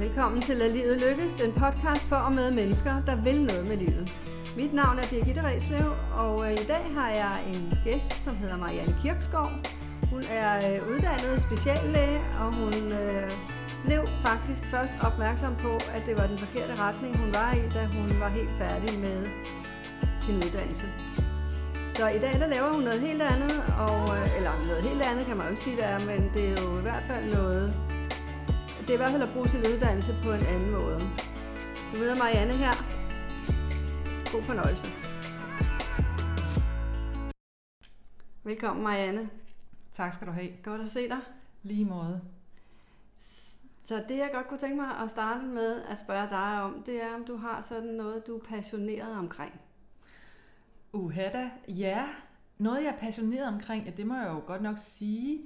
Velkommen til Lad Livet Lykkes, en podcast for og med mennesker, der vil noget med livet. Mit navn er Birgitte Reslev, og øh, i dag har jeg en gæst, som hedder Marianne Kirksgaard. Hun er øh, uddannet speciallæge, og hun øh, blev faktisk først opmærksom på, at det var den forkerte retning, hun var i, da hun var helt færdig med sin uddannelse. Så i dag der laver hun noget helt andet, og, eller noget helt andet kan man jo ikke sige, det er, men det er jo i hvert fald noget, det er i hvert fald at bruge sin uddannelse på en anden måde. Du møder Marianne her. God fornøjelse. Velkommen Marianne. Tak skal du have. Godt at se dig. Lige måde. Så det jeg godt kunne tænke mig at starte med at spørge dig om, det er om du har sådan noget, du er passioneret omkring. Uhada, ja. Noget jeg er passioneret omkring, ja, det må jeg jo godt nok sige,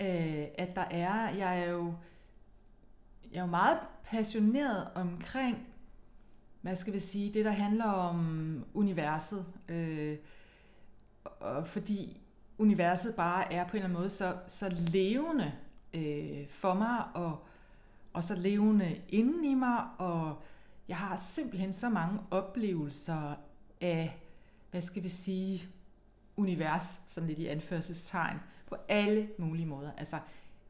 øh, at der er, jeg er jo, jeg er jo meget passioneret omkring, hvad skal vi sige, det der handler om universet. Øh, og fordi universet bare er på en eller anden måde så, så levende øh, for mig, og, og så levende inden i mig, og jeg har simpelthen så mange oplevelser af, hvad skal vi sige, univers, sådan lidt i anførselstegn, på alle mulige måder. Altså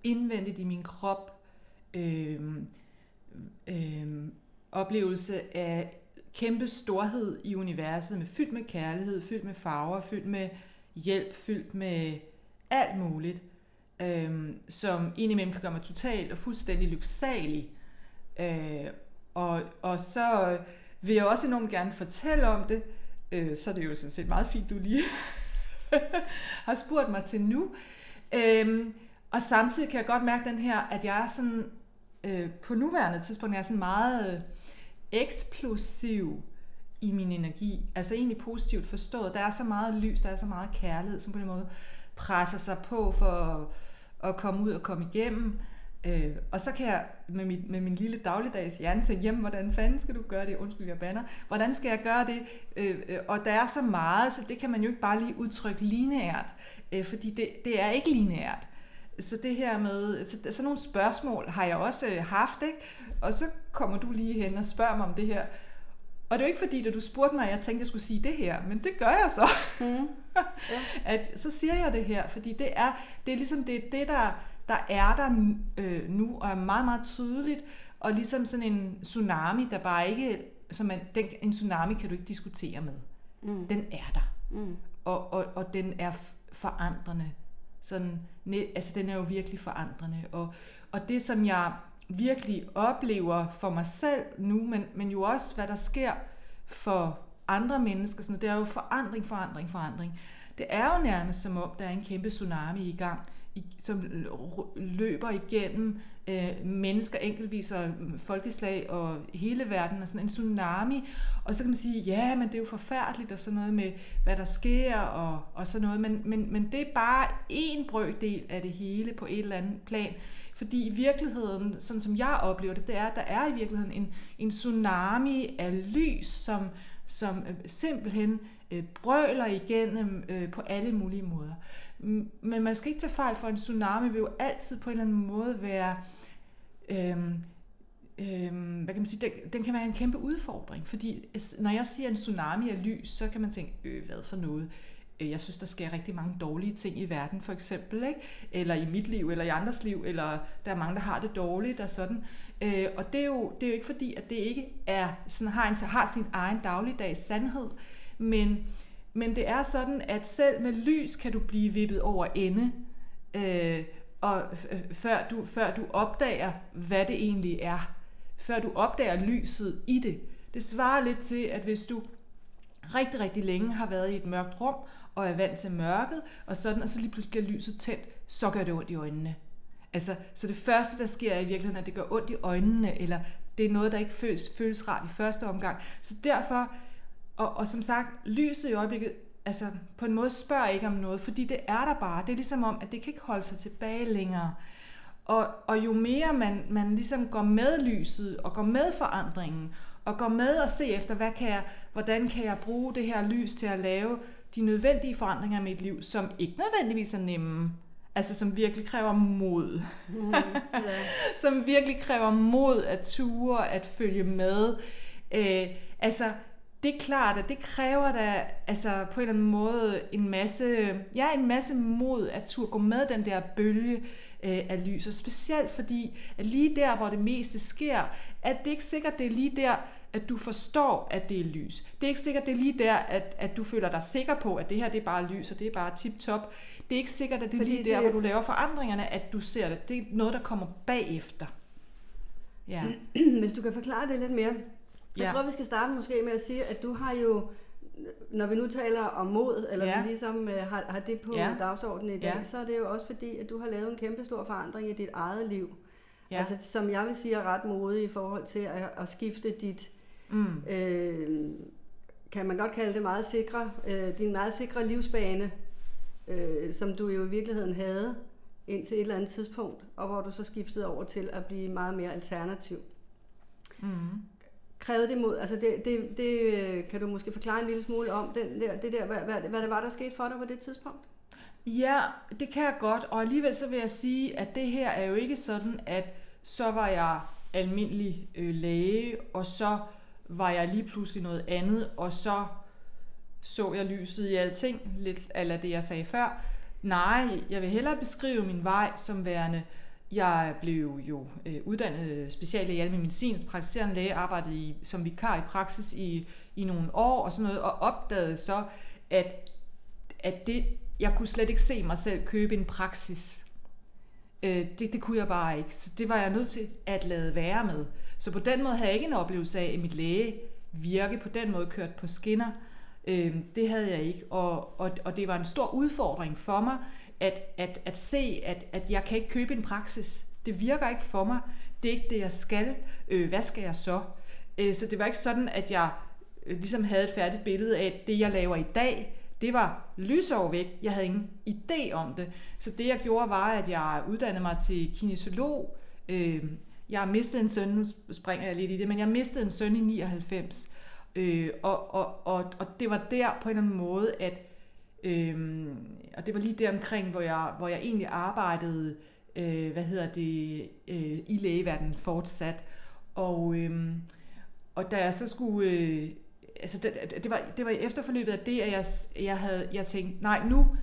indvendigt i min krop, øh, øh, oplevelse af kæmpe storhed i universet, med fyldt med kærlighed, fyldt med farver, fyldt med hjælp, fyldt med alt muligt, øh, som indimellem kan gøre mig totalt og fuldstændig lyksalig. Øh, og, og så vil jeg også enormt gerne fortælle om det, øh, så er det jo sådan set meget fint, du lige har spurgt mig til nu. Øh, og samtidig kan jeg godt mærke den her, at jeg er sådan, øh, på nuværende tidspunkt, jeg er sådan meget øh, eksplosiv i min energi. Altså egentlig positivt forstået. Der er så meget lys, der er så meget kærlighed, som på en måde presser sig på for at, at komme ud og komme igennem. Øh, og så kan jeg med, mit, med min lille dagligdags hjerne tænke, jamen, hvordan fanden skal du gøre det? Undskyld, jeg banner. Hvordan skal jeg gøre det? Øh, øh og der er så meget, så det kan man jo ikke bare lige udtrykke lineært, øh, fordi det, det er ikke lineært. Så det her med, så, sådan nogle spørgsmål har jeg også øh, haft, ikke? og så kommer du lige hen og spørger mig om det her. Og det er jo ikke fordi, da du spurgte mig, at jeg tænkte, at jeg skulle sige det her, men det gør jeg så. Mm. Ja. at, så siger jeg det her, fordi det er, det er ligesom det, det der, der er der øh, nu, og er meget, meget tydeligt, og ligesom sådan en tsunami, der bare ikke, som man, den, en tsunami kan du ikke diskutere med. Mm. Den er der. Mm. Og, og, og den er forandrende. Sådan, altså den er jo virkelig forandrende. Og, og det, som jeg virkelig oplever for mig selv nu, men, men jo også, hvad der sker for andre mennesker, sådan, det er jo forandring, forandring, forandring. Det er jo nærmest som om, der er en kæmpe tsunami i gang, som løber igennem øh, mennesker enkeltvis og mm, folkeslag og hele verden, og sådan en tsunami. Og så kan man sige, ja, men det er jo forfærdeligt, og sådan noget med, hvad der sker, og, og sådan noget. Men, men, men det er bare en brøkdel af det hele på et eller andet plan. Fordi i virkeligheden, sådan som jeg oplever det, det er, at der er i virkeligheden en, en tsunami af lys, som, som øh, simpelthen øh, brøler igennem øh, på alle mulige måder. Men man skal ikke tage fejl for, en tsunami vil jo altid på en eller anden måde være... Øhm, øhm, hvad kan man sige, den, den kan være en kæmpe udfordring, fordi når jeg siger en tsunami af lys, så kan man tænke, øh, hvad for noget? Øh, jeg synes, der sker rigtig mange dårlige ting i verden, for eksempel, ikke? eller i mit liv, eller i andres liv, eller der er mange, der har det dårligt og sådan. Øh, og det er, jo, det er jo ikke fordi, at det ikke er, sådan, har, en, har sin egen dagligdags sandhed, men, men det er sådan, at selv med lys kan du blive vippet over ende, øh, og øh, før du, før du opdager, hvad det egentlig er. Før du opdager lyset i det. Det svarer lidt til, at hvis du rigtig, rigtig længe har været i et mørkt rum, og er vant til mørket, og sådan, og så lige pludselig bliver lyset tændt, så gør det ondt i øjnene. Altså, så det første, der sker er i virkeligheden, at det gør ondt i øjnene, eller det er noget, der ikke føles, føles rart i første omgang. Så derfor, og, og som sagt, lyset i øjeblikket, altså på en måde spørger ikke om noget, fordi det er der bare. Det er ligesom om, at det kan ikke holde sig tilbage længere. Og, og jo mere man, man ligesom går med lyset, og går med forandringen, og går med og se efter, hvad kan jeg, hvordan kan jeg bruge det her lys til at lave de nødvendige forandringer i mit liv, som ikke nødvendigvis er nemme. Altså som virkelig kræver mod. Mm, ja. som virkelig kræver mod at ture, at følge med. Øh, altså, det er klart, at det kræver da altså, på en eller anden måde en masse, ja, en masse mod at turde gå med den der bølge øh, af lys. Og specielt fordi, at lige der, hvor det meste sker, at det ikke sikkert, det er lige der, at du forstår, at det er lys. Det er ikke sikkert, det er lige der, at, at du føler dig sikker på, at det her det er bare lys, og det er bare tip-top. Det er ikke sikkert, at det er Fordi lige der, det- hvor du laver forandringerne, at du ser det. Det er noget, der kommer bagefter. Ja. Hvis du kan forklare det lidt mere. Jeg Ja. tror, vi skal starte måske med at sige, at du har jo, når vi nu taler om mod, eller Ja. vi ligesom øh, har, har det på Ja. dagsordenen i dag, Ja. så er det jo også fordi, at du har lavet en kæmpe stor forandring i dit eget liv. Ja. Altså, som jeg vil sige er ret modig i forhold til at, at skifte dit, Mm. øh, kan man godt kalde det meget sikre, øh, din meget sikre livsbane, øh, som du jo i virkeligheden havde indtil et eller andet tidspunkt, og hvor du så skiftede over til at blive meget mere alternativ. Mm. Krævede det mod, altså det, det, det øh, kan du måske forklare en lille smule om, den der, det der, hvad, hvad, hvad det var, der skete for dig på det tidspunkt? Ja, det kan jeg godt, og alligevel så vil jeg sige, at det her er jo ikke sådan, at så var jeg almindelig øh, læge, og så var jeg lige pludselig noget andet, og så så jeg lyset i alting, lidt af det jeg sagde før. Nej, jeg vil hellere beskrive min vej som værende, jeg blev jo øh, uddannet øh, speciallæge i almen medicin, praktiserende læge, arbejdede i, som vikar i praksis i, i nogle år og sådan noget, og opdagede så, at, at det, jeg kunne slet ikke se mig selv købe en praksis. Øh, det, det kunne jeg bare ikke. Så det var jeg nødt til at lade være med. Så på den måde havde jeg ikke en oplevelse af, at mit læge virke på den måde kørt på skinner. Øh, det havde jeg ikke. Og, og, og det var en stor udfordring for mig, at, at, at se, at, at jeg kan ikke købe en praksis. Det virker ikke for mig. Det er ikke det, jeg skal. Øh, hvad skal jeg så? Øh, så det var ikke sådan, at jeg øh, ligesom havde et færdigt billede af, at det, jeg laver i dag, det var lysår væk. Jeg havde ingen idé om det. Så det, jeg gjorde, var, at jeg uddannede mig til kinesiolog. Øh, jeg mistede en søn, nu springer jeg lidt i det, men jeg mistede en søn i 99. Øh, og, og, og, og det var der på en eller anden måde, at Øhm, og det var lige der omkring, hvor jeg, hvor jeg egentlig arbejdede, øh, hvad hedder det, øh, i lægeverdenen fortsat. Og, øhm, og da jeg så skulle, øh, altså det, det, var, det var i efterforløbet af det, at jeg, jeg havde, jeg tænkte, nej nu,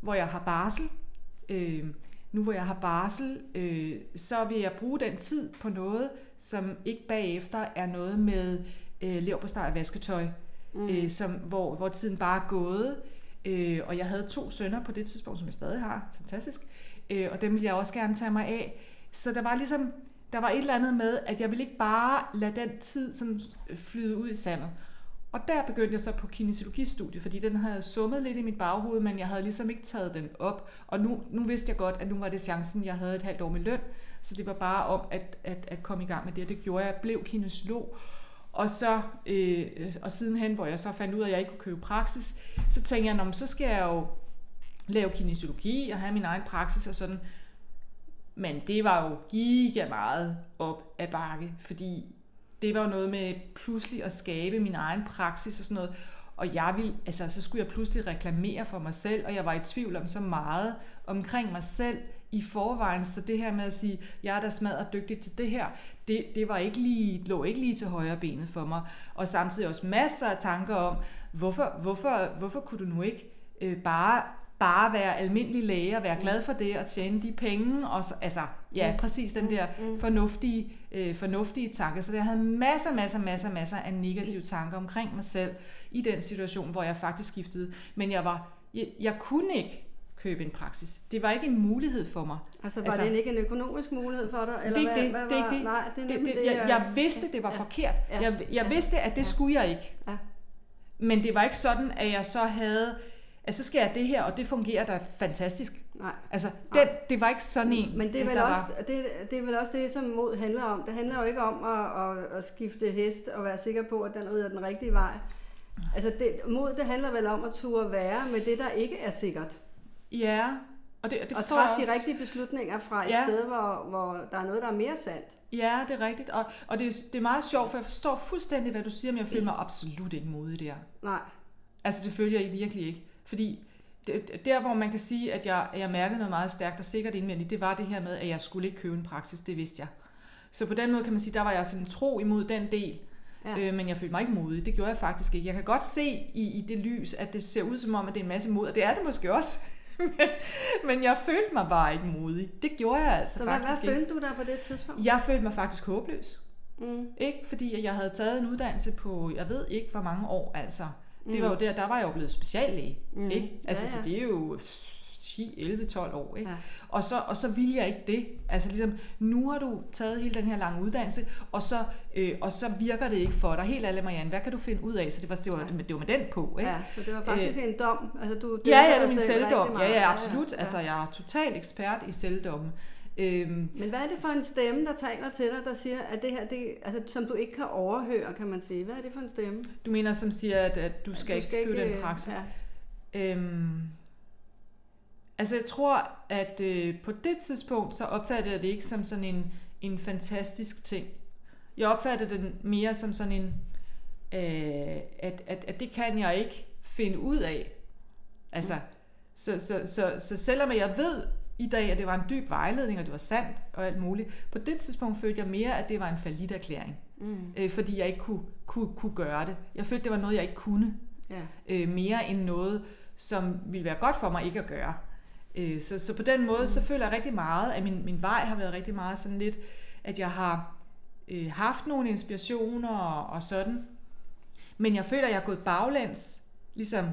hvor jeg har barsel, øh, nu hvor jeg har barsel, øh, så vil jeg bruge den tid på noget, som ikke bagefter er noget med øh, leverpostej og vasketøj, mm. øh, som, hvor, hvor tiden bare er gået. Øh, og jeg havde to sønner på det tidspunkt, som jeg stadig har. Fantastisk. Øh, og dem ville jeg også gerne tage mig af. Så der var ligesom, der var et eller andet med, at jeg ville ikke bare lade den tid sådan øh, flyde ud i sandet. Og der begyndte jeg så på kinesiologistudiet, fordi den havde summet lidt i mit baghoved, men jeg havde ligesom ikke taget den op. Og nu, nu vidste jeg godt, at nu var det chancen, jeg havde et halvt år med løn. Så det var bare om at, at, at komme i gang med det, og det gjorde jeg. Jeg blev kinesiolog. Og så øh, og sidenhen, hvor jeg så fandt ud af, at jeg ikke kunne købe praksis, så tænkte jeg, "Nå, så skal jeg jo lave kinesiologi og have min egen praksis og sådan. Men det var jo giga meget op ad bakke, fordi det var jo noget med pludselig at skabe min egen praksis og sådan noget. Og jeg ville, altså, så skulle jeg pludselig reklamere for mig selv, og jeg var i tvivl om så meget omkring mig selv i forvejen. Så det her med at sige, jeg er da smadret dygtig til det her, det, det var ikke lige, lå ikke lige til højre benet for mig. Og samtidig også masser af tanker om, hvorfor, hvorfor, hvorfor kunne du nu ikke øh, bare bare være almindelig læge og være glad for det og tjene de penge. Og så, altså, ja, præcis den der fornuftige, øh, fornuftige tanke. Så jeg havde masser, masser, masser, masser af negative tanker omkring mig selv i den situation, hvor jeg faktisk skiftede. Men jeg var, jeg, jeg kunne ikke købe en praksis. Det var ikke en mulighed for mig. Altså, var Altså- det ikke en økonomisk mulighed for dig? Eller det er ikke hvad, det. hvad det, var, det. Nej, det det, det, det, jeg, jeg vidste, det var ja, forkert. ja, Jeg, jeg ja, vidste, at det ja. skulle jeg ikke. Ja. Men det var ikke sådan, at jeg så havde, at så skal jeg det her, og det fungerer da fantastisk. Nej. Altså, Nej. den, det var ikke sådan en, Men det er, vel også, var... det, det er vel også det, som mod handler om. Det handler jo ikke om at, at, at skifte hest og være sikker på, at den rider den rigtige vej. Altså det, mod det handler vel om at turde være med det, der ikke er sikkert. Ja, og det, og det Og forstår jeg træffe de også. rigtige beslutninger fra et Ja. sted, hvor, hvor der er noget, der er mere sandt. Ja, det er rigtigt. Og, og det, er, det er meget sjovt, for jeg forstår fuldstændig, hvad du siger, men jeg føler mig absolut ikke modig der. Nej. Altså, det følger jeg virkelig ikke. Fordi det- der hvor man kan sige, at jeg, jeg mærkede noget meget stærkt og sikkert indvendigt, det var det her med, at jeg skulle ikke købe en praksis, det vidste jeg. Så på den måde kan man sige, der var jeg sådan tro imod den del, ja. øh, men jeg følte mig ikke modig. Det gjorde jeg faktisk ikke. Jeg kan godt se i, i det lys, at det ser ud som om, at det er en masse mod, og det er det måske også. Men, men jeg følte mig bare ikke modig. Det gjorde jeg altså Så hvad, faktisk hvad ikke. følte du der på det tidspunkt? Jeg følte mig faktisk håbløs. Mm. Ikke fordi jeg havde taget en uddannelse på, jeg ved ikke hvor mange år altså. Det Mm. var jo der, der var jeg jo blevet speciallæge. Mm. Ikke? Altså, ja. ja. så det er jo 10, 11, 12 år. Ikke? Ja. Ja. Og, så, og så ville jeg ikke det. Altså ligesom, nu har du taget hele den her lange uddannelse, og så, øh, og så virker det ikke for dig. Helt ærligt, Marianne, hvad kan du finde ud af? Så det var, det var, Ja. det var med den på. Ikke? Ja, så det var faktisk en dom. Altså, du Ja, ja, det er min selv selvdom. rigtig Ja, meget. ja, absolut. Altså, jeg er total ekspert i selvdommen. Øhm, Men hvad er det for en stemme, der taler til dig, der siger, at det her, det, altså, som du ikke kan overhøre, kan man sige? Hvad er det for en stemme? du mener, som siger, at, at du skal, du skal ikke købe den praksis? Ja. Øhm, altså jeg tror, at øh, på det tidspunkt, så opfattede jeg det ikke som sådan en, en fantastisk ting. Jeg opfattede den mere som sådan en, øh, at, at, at det kan jeg ikke finde ud af. Altså, så, så, så, så selvom jeg ved i dag, at det var en dyb vejledning, og det var sandt og alt muligt, på det tidspunkt følte jeg mere, at det var en falit erklæring. Mm. Øh, fordi jeg ikke kunne, kunne, kunne gøre det. Jeg følte, det var noget, jeg ikke kunne ja. øh, mere end noget, som ville være godt for mig ikke at gøre. Øh, så, så på den måde, så føler jeg rigtig meget, at min, min vej har været rigtig meget sådan lidt, at jeg har øh, haft nogle inspirationer og, og sådan, men jeg føler, at jeg er gået baglæns, ligesom,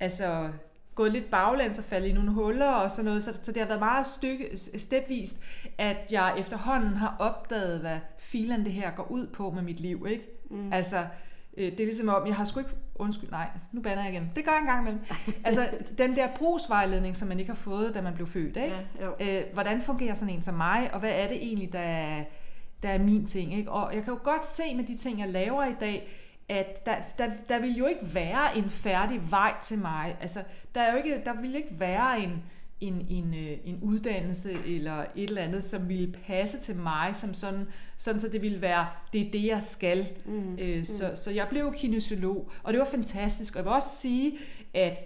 altså gået lidt baglæns og faldet i nogle huller og sådan noget, så, så det har været meget stykke, stepvist, at jeg efterhånden har opdaget, hvad filen det her går ud på med mit liv, ikke? Mm. Altså, øh, det er ligesom om, jeg har sgu ikke, undskyld, nej, nu bander jeg igen. Det gør jeg en gang imellem. Altså, den der brugsvejledning, som man ikke har fået, da man blev født, ikke? Ja, jo. Øh, hvordan fungerer sådan en som mig, og hvad er det egentlig, der er, der er min ting, ikke? Og jeg kan jo godt se med de ting, jeg laver i dag, at der, der, der vil jo ikke være en færdig vej til mig. Altså, der, er jo ikke, der vil ikke være en, en, en, øh, en uddannelse eller et eller andet, som ville passe til mig, som sådan, sådan så det ville være, det er det, jeg skal. Mm. Øh, så, så jeg blev kinesiolog, og det var fantastisk. Og jeg vil også sige, at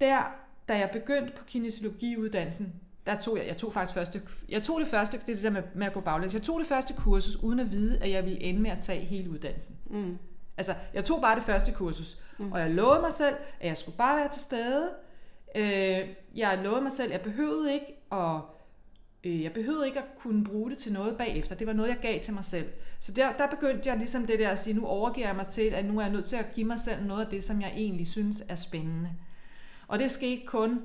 der, da jeg begyndte på kinesiologiuddannelsen, der tog jeg, jeg tog faktisk første, jeg tog det første, det er det der med, med at gå baglæns, jeg tog det første kursus, uden at vide, at jeg ville ende med at tage hele uddannelsen. Mm. Altså, jeg tog bare det første kursus, mm. og jeg lovede mig selv, at jeg skulle bare være til stede. Øh, jeg lovede mig selv, at jeg behøvede ikke at, øh, jeg behøvede ikke at kunne bruge det til noget bagefter. Det var noget, jeg gav til mig selv. Så der, der begyndte jeg ligesom det der at sige, nu overgiver jeg mig til, at nu er jeg nødt til at give mig selv noget af det, som jeg egentlig synes er spændende. Og det skete kun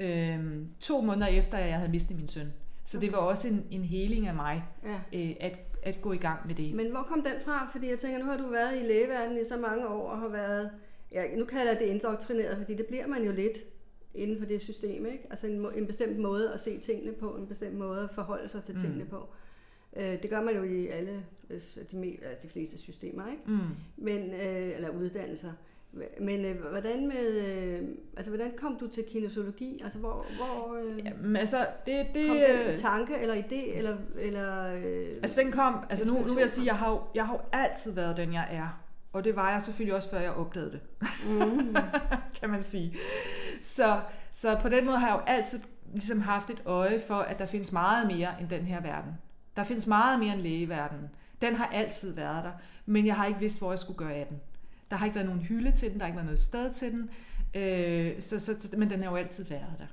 øh, to måneder efter, at jeg havde mistet min søn. Så det var også en, en heling af mig, Ja. øh, at, at gå i gang med det. Men hvor kom den fra? Fordi jeg tænker, nu har du været i lægeverdenen i så mange år og har været, ja, nu kalder jeg det indoktrineret, fordi det bliver man jo lidt inden for det system, ikke? Altså en, en bestemt måde at se tingene på, en bestemt måde at forholde sig til Mm. tingene på. Øh, det gør man jo i alle øh, de, altså de fleste systemer, ikke? Mm. Men, øh, eller uddannelser. Men øh, hvordan med, øh, altså hvordan kom du til kinesologi? Altså hvor, hvor øh, Jamen, altså, det, det, kom øh, den tanke eller idé eller eller øh, Altså den kom, altså nu, nu vil jeg sige, jeg har, jeg har jo altid været den, jeg er. Og det var jeg selvfølgelig også, før jeg opdagede det, mm, kan man sige. Så, så på den måde har jeg jo altid ligesom haft et øje for, at der findes meget mere end den her verden. Der findes meget mere end lægeverdenen. Den har altid været der, men jeg har ikke vidst, hvor jeg skulle gøre af den. Der har ikke været nogen hylde til den, der har ikke været noget sted til den, øh, så, så, men den har jo altid været der.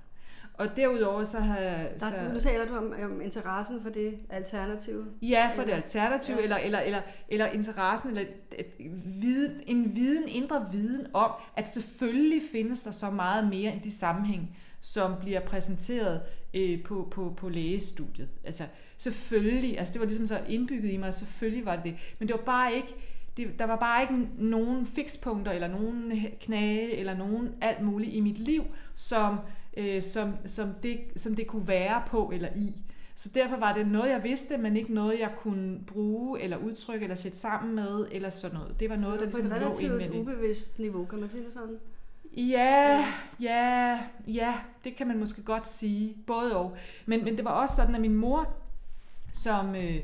Og derudover så har der, så, nu taler du om, om interessen for det alternative. Ja, for det Eller- alternativ, ja. eller, eller, eller, eller interessen, eller et, viden, en viden, indre viden om, at selvfølgelig findes der så meget mere end de sammenhæng, som bliver præsenteret øh, på, på, på lægestudiet. Altså selvfølgelig, altså det var ligesom så indbygget i mig, selvfølgelig var det det. Men det var bare ikke, det, der var bare ikke nogen fikspunkter, eller nogen knage, eller nogen alt muligt i mit liv, som, øh, som, som, det, som det kunne være på eller i. Så derfor var det noget, jeg vidste, men ikke noget, jeg kunne bruge, eller udtrykke, eller sætte sammen med, eller sådan noget. Det var noget, der på ligesom et lå relativt indvendigt. ubevidst niveau, kan man sige det sådan? Ja, ja, ja, det kan man måske godt sige. Både og. Men, men det var også sådan, at min mor, som øh,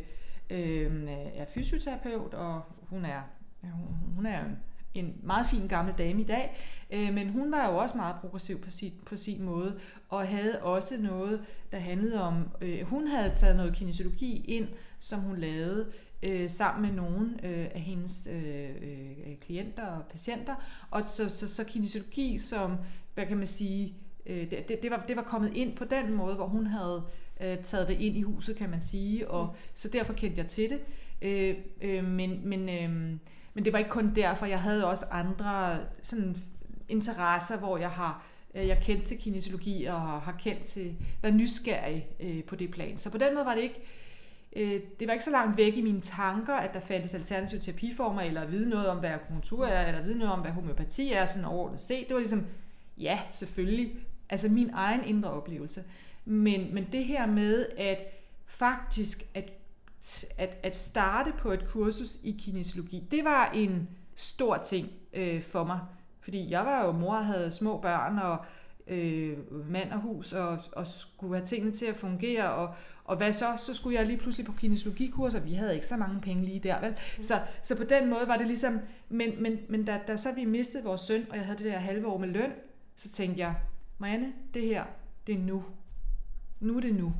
øh, er fysioterapeut, og hun er, hun, hun er en, en meget fin gammel dame i dag, øh, men hun var jo også meget progressiv på sin, på sin måde, og havde også noget, der handlede om, øh, hun havde taget noget kinesiologi ind, som hun lavede øh, sammen med nogle øh, af hendes øh, øh, klienter og patienter, og så, så, så kinesiologi som, hvad kan man sige, øh, det, det, var, det var kommet ind på den måde, hvor hun havde øh, taget det ind i huset, kan man sige, og mm. så derfor kendte jeg til det. Øh, øh, men, men, øh, men det var ikke kun derfor, jeg havde også andre sådan, interesser, hvor jeg har øh, jeg kendte til kinesiologi og har kendt til, været nysgerrig øh, på det plan. Så på den måde var det ikke, øh, det var ikke så langt væk i mine tanker, at der fandtes alternative terapiformer, eller at vide noget om, hvad akupunktur er, eller at vide noget om, hvad homeopati er, sådan overordnet set. Det var ligesom, ja, selvfølgelig, altså min egen indre oplevelse. Men, men det her med, at faktisk at, at, at starte på et kursus i kinesiologi, det var en stor ting øh, for mig. Fordi jeg var jo mor og havde små børn og øh, mand og hus og, og skulle have tingene til at fungere. Og, og hvad så? Så skulle jeg lige pludselig på kinesiologikurs, og vi havde ikke så mange penge lige der, vel? Mm. Så, så på den måde var det ligesom... Men, men, men da, da så vi mistede vores søn, og jeg havde det der halve år med løn, så tænkte jeg, Marianne, det her, det er nu. Nu er det nu.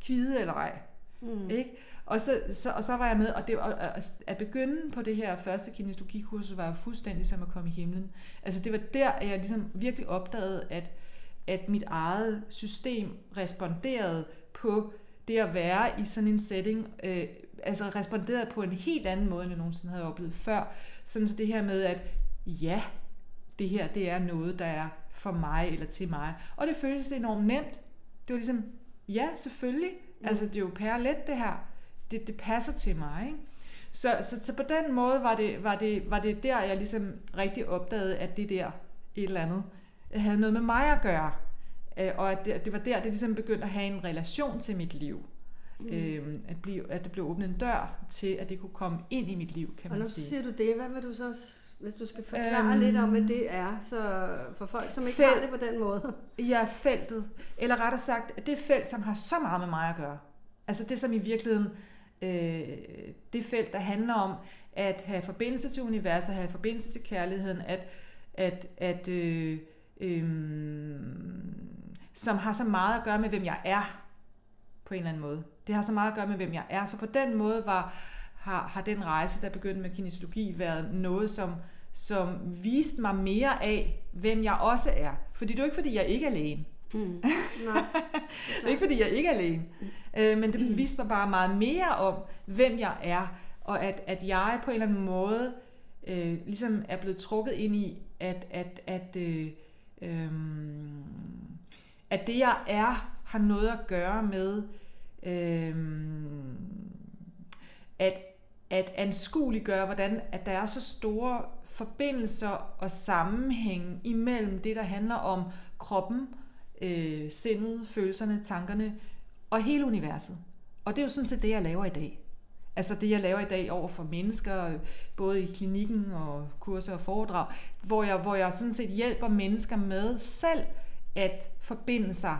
Kvide eller ej. Mm. Ikke? Og, så, så, og så var jeg med, og, det, og, og at begynde på det her første kinesiologikursus var jo fuldstændig som at komme i himlen. Altså det var der, at jeg ligesom virkelig opdagede, at, at mit eget system responderede på det at være i sådan en setting, øh, altså responderede på en helt anden måde, end jeg nogensinde havde oplevet før. Sådan så det her med, at ja, det her det er noget, der er for mig eller til mig. Og det føltes enormt nemt. Det var ligesom, ja, selvfølgelig. Mm. Altså, det er jo let det her. Det, det passer til mig, ikke? Så, så, så på den måde var det, var, det, var det der, jeg ligesom rigtig opdagede, at det der et eller andet havde noget med mig at gøre. Øh, og at det, det var der, det ligesom begyndte at have en relation til mit liv. Mm. Øhm, at, blive, at der blev åbnet en dør til, at det kunne komme ind i mit liv, kan man sige. Og nu siger du det, hvad vil du så hvis du skal forklare øhm, lidt om, hvad det er, så for folk, som ikke felt, har det på den måde. Ja, feltet. Eller rettere sagt, det felt, som har så meget med mig at gøre. Altså det, som i virkeligheden, øh, det felt, der handler om at have forbindelse til universet, have forbindelse til kærligheden, at, at, at øh, øh, som har så meget at gøre med, hvem jeg er, på en eller anden måde. Det har så meget at gøre med, hvem jeg er. Så på den måde var, har, har den rejse, der begyndte med kinesiologi, været noget, som, som viste mig mere af, hvem jeg også er. Fordi det er jo ikke, fordi jeg ikke er alene. Mm. Nej, det er ikke, fordi jeg ikke er alene. Mm. Øh, men det viste mig bare meget mere om, hvem jeg er. Og at, at jeg på en eller anden måde øh, ligesom er blevet trukket ind i, at, at, at, øh, øh, at det jeg er, har noget at gøre med, øh, at at anskueliggøre, hvordan at der er så store forbindelser og sammenhæng imellem det, der handler om kroppen, øh, sindet, følelserne, tankerne og hele universet. Og det er jo sådan set det, jeg laver i dag. Altså det, jeg laver i dag over for mennesker, både i klinikken og kurser og foredrag, hvor jeg, hvor jeg sådan set hjælper mennesker med selv at forbinde sig.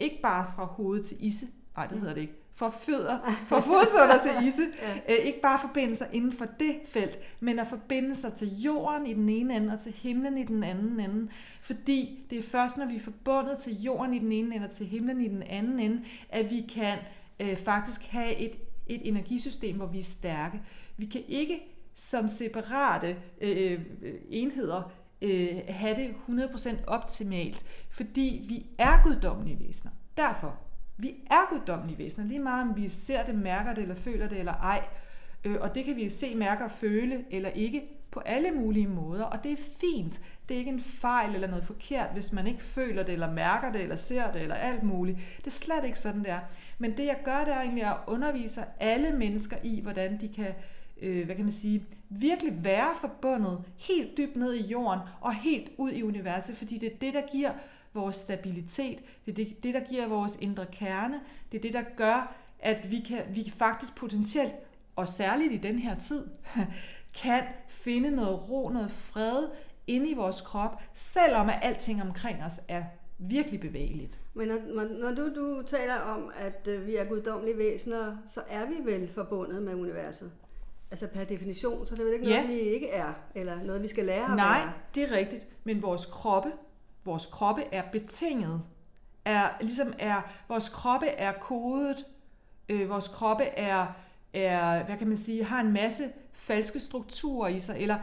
Ikke bare fra hoved til isse, nej det hedder det ikke, for fødder, for fodsåler til isse. ja. Æ, ikke bare forbinde sig inden for det felt, men at forbinde sig til jorden i den ene ende og til himlen i den anden ende. Fordi det er først, når vi er forbundet til jorden i den ene ende og til himlen i den anden ende, at vi kan øh, faktisk have et, et energisystem, hvor vi er stærke. Vi kan ikke som separate øh, øh enheder øh, have det 100% optimalt, fordi vi er guddommelige væsener. Derfor vi er guddommelige væsener, lige meget om vi ser det, mærker det, eller føler det, eller ej. Øh, og det kan vi se, mærke og føle, eller ikke, på alle mulige måder. Og det er fint. Det er ikke en fejl eller noget forkert, hvis man ikke føler det, eller mærker det, eller ser det, eller alt muligt. Det er slet ikke sådan, det er. Men det jeg gør, det er egentlig at undervise alle mennesker i, hvordan de kan øh, hvad kan man sige, virkelig være forbundet helt dybt ned i jorden og helt ud i universet, fordi det er det, der giver vores stabilitet. Det er det, det, der giver vores indre kerne. Det er det, der gør, at vi kan vi faktisk potentielt, og særligt i den her tid, kan finde noget ro, noget fred inde i vores krop, selvom at alting omkring os er virkelig bevægeligt. Men når, når du, du taler om, at øh, vi er guddommelige væsener, så er vi vel forbundet med universet? altså per definition, så det er vel ikke noget, Ja. vi ikke er, eller noget, vi skal lære at Nej, være. det er rigtigt. Men vores kroppe, vores kroppe er betinget. Er, ligesom er, vores kroppe er kodet. Øh, vores kroppe er, er, hvad kan man sige, har en masse falske strukturer i sig. Eller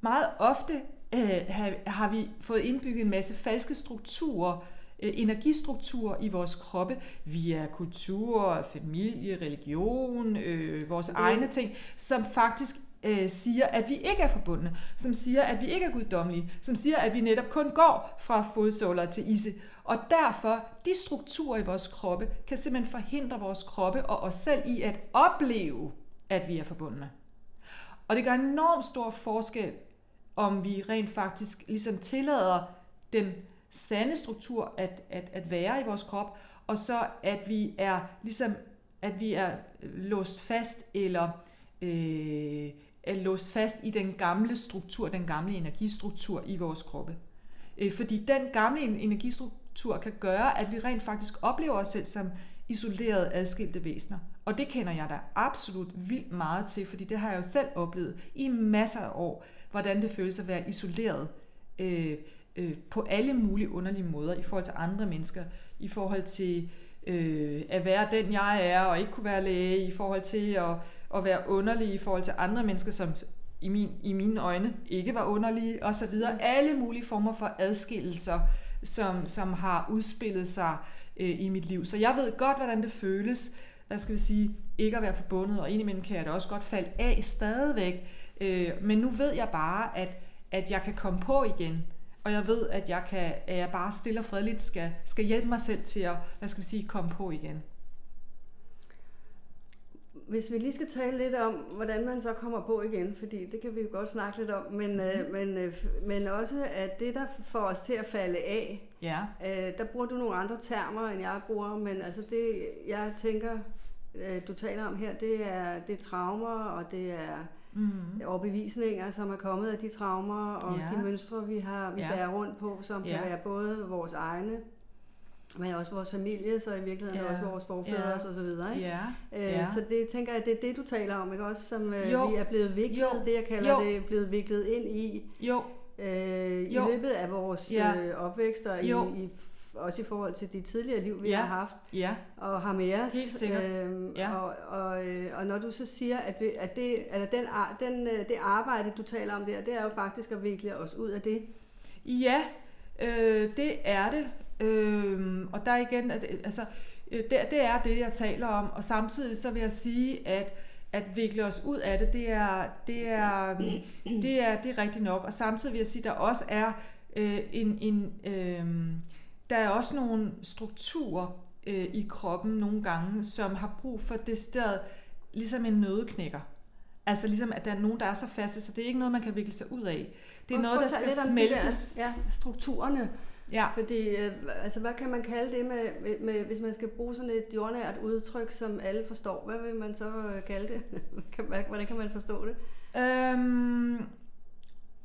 meget ofte øh, har, har vi fået indbygget en masse falske strukturer, øh, energistrukturer i vores kroppe via kultur, familie, religion, øh, vores Det- egne ting, som faktisk øh, siger, at vi ikke er forbundne, som siger, at vi ikke er guddommelige, som siger, at vi netop kun går fra fodsåler til isse. Og derfor, de strukturer i vores kroppe, kan simpelthen forhindre vores kroppe og os selv i at opleve, at vi er forbundne. Og det gør enormt stor forskel, om vi rent faktisk ligesom tillader den sande struktur at, at, at være i vores krop, og så at vi er ligesom at vi er låst fast eller øh, er låst fast i den gamle struktur, den gamle energistruktur i vores kroppe. Øh, fordi den gamle energistruktur kan gøre, at vi rent faktisk oplever os selv som isolerede, adskilte væsener. Og det kender jeg da absolut vildt meget til, fordi det har jeg jo selv oplevet i masser af år, hvordan det føles at være isoleret øh, øh, på alle mulige underlige måder i forhold til andre mennesker, i forhold til øh, at være den, jeg er, og ikke kunne være læge, i forhold til at, at være underlig i forhold til andre mennesker, som i, min, i mine øjne ikke var underlige, og så videre. Alle mulige former for adskillelser, som, som har udspillet sig øh, i mit liv. Så jeg ved godt, hvordan det føles, hvad skal vi sige, ikke at være forbundet, og indimellem kan jeg da også godt falde af stadigvæk. Øh, men nu ved jeg bare, at, at jeg kan komme på igen, og jeg ved, at jeg, kan, at jeg bare stille og fredeligt skal, skal hjælpe mig selv til at, hvad skal vi sige, komme på igen. Hvis vi lige skal tale lidt om, hvordan man så kommer på igen, fordi det kan vi jo godt snakke lidt om, men, øh, men, øh, men også at det, der får os til at falde af, Ja, øh, der bruger du nogle andre termer, end jeg bruger, men altså det, jeg tænker, øh, du taler om her, det er, det er traumer, og det er mm. overbevisninger, som er kommet af de traumer, og Ja. de mønstre, vi har vi Ja. bærer rundt på, som Ja. kan være både vores egne, men også vores familie, så i virkeligheden Ja. også vores forfædres Ja. og så videre. Ikke? ja, Øh, Ja. Så det tænker jeg, det er det, du taler om, ikke også? Som øh, Jo. vi er blevet viklet, Jo. det jeg kalder Jo. det, blevet viklet ind i, jo, øh, i Jo. løbet af vores Ja. øh, opvækst, og i, Jo. i, også i forhold til de tidligere liv, vi Ja. har haft ja, og har med os. Helt sikkert. Øhm, Ja. og, og, øh, og når du så siger, at, vi, at, det, at den, den, øh, det arbejde, du taler om der, det er jo faktisk at vikle os ud af det. Ja, øh, det er det. Øh, og der igen, at, altså, øh, det, det er det, jeg taler om. Og samtidig så vil jeg sige, at at vikle os ud af det, det er, det er, det er, det er rigtigt nok. Og samtidig vil jeg sige, at der også er øh, en, en øh, der er også nogle strukturer øh, i kroppen nogle gange, som har brug for decideret, ligesom en nødeknækker. Altså ligesom, at der er nogen, der er så faste, så det er ikke noget, man kan vikle sig ud af. Det er Prøv- noget, der skal smeltes. Der, ja, strukturerne. Ja. Fordi, øh, altså, hvad kan man kalde det, med, med, med, hvis man skal bruge sådan et jordnært udtryk, som alle forstår? Hvad vil man så øh, kalde det? Kan- hvad- Hvordan kan man forstå det? Øhm,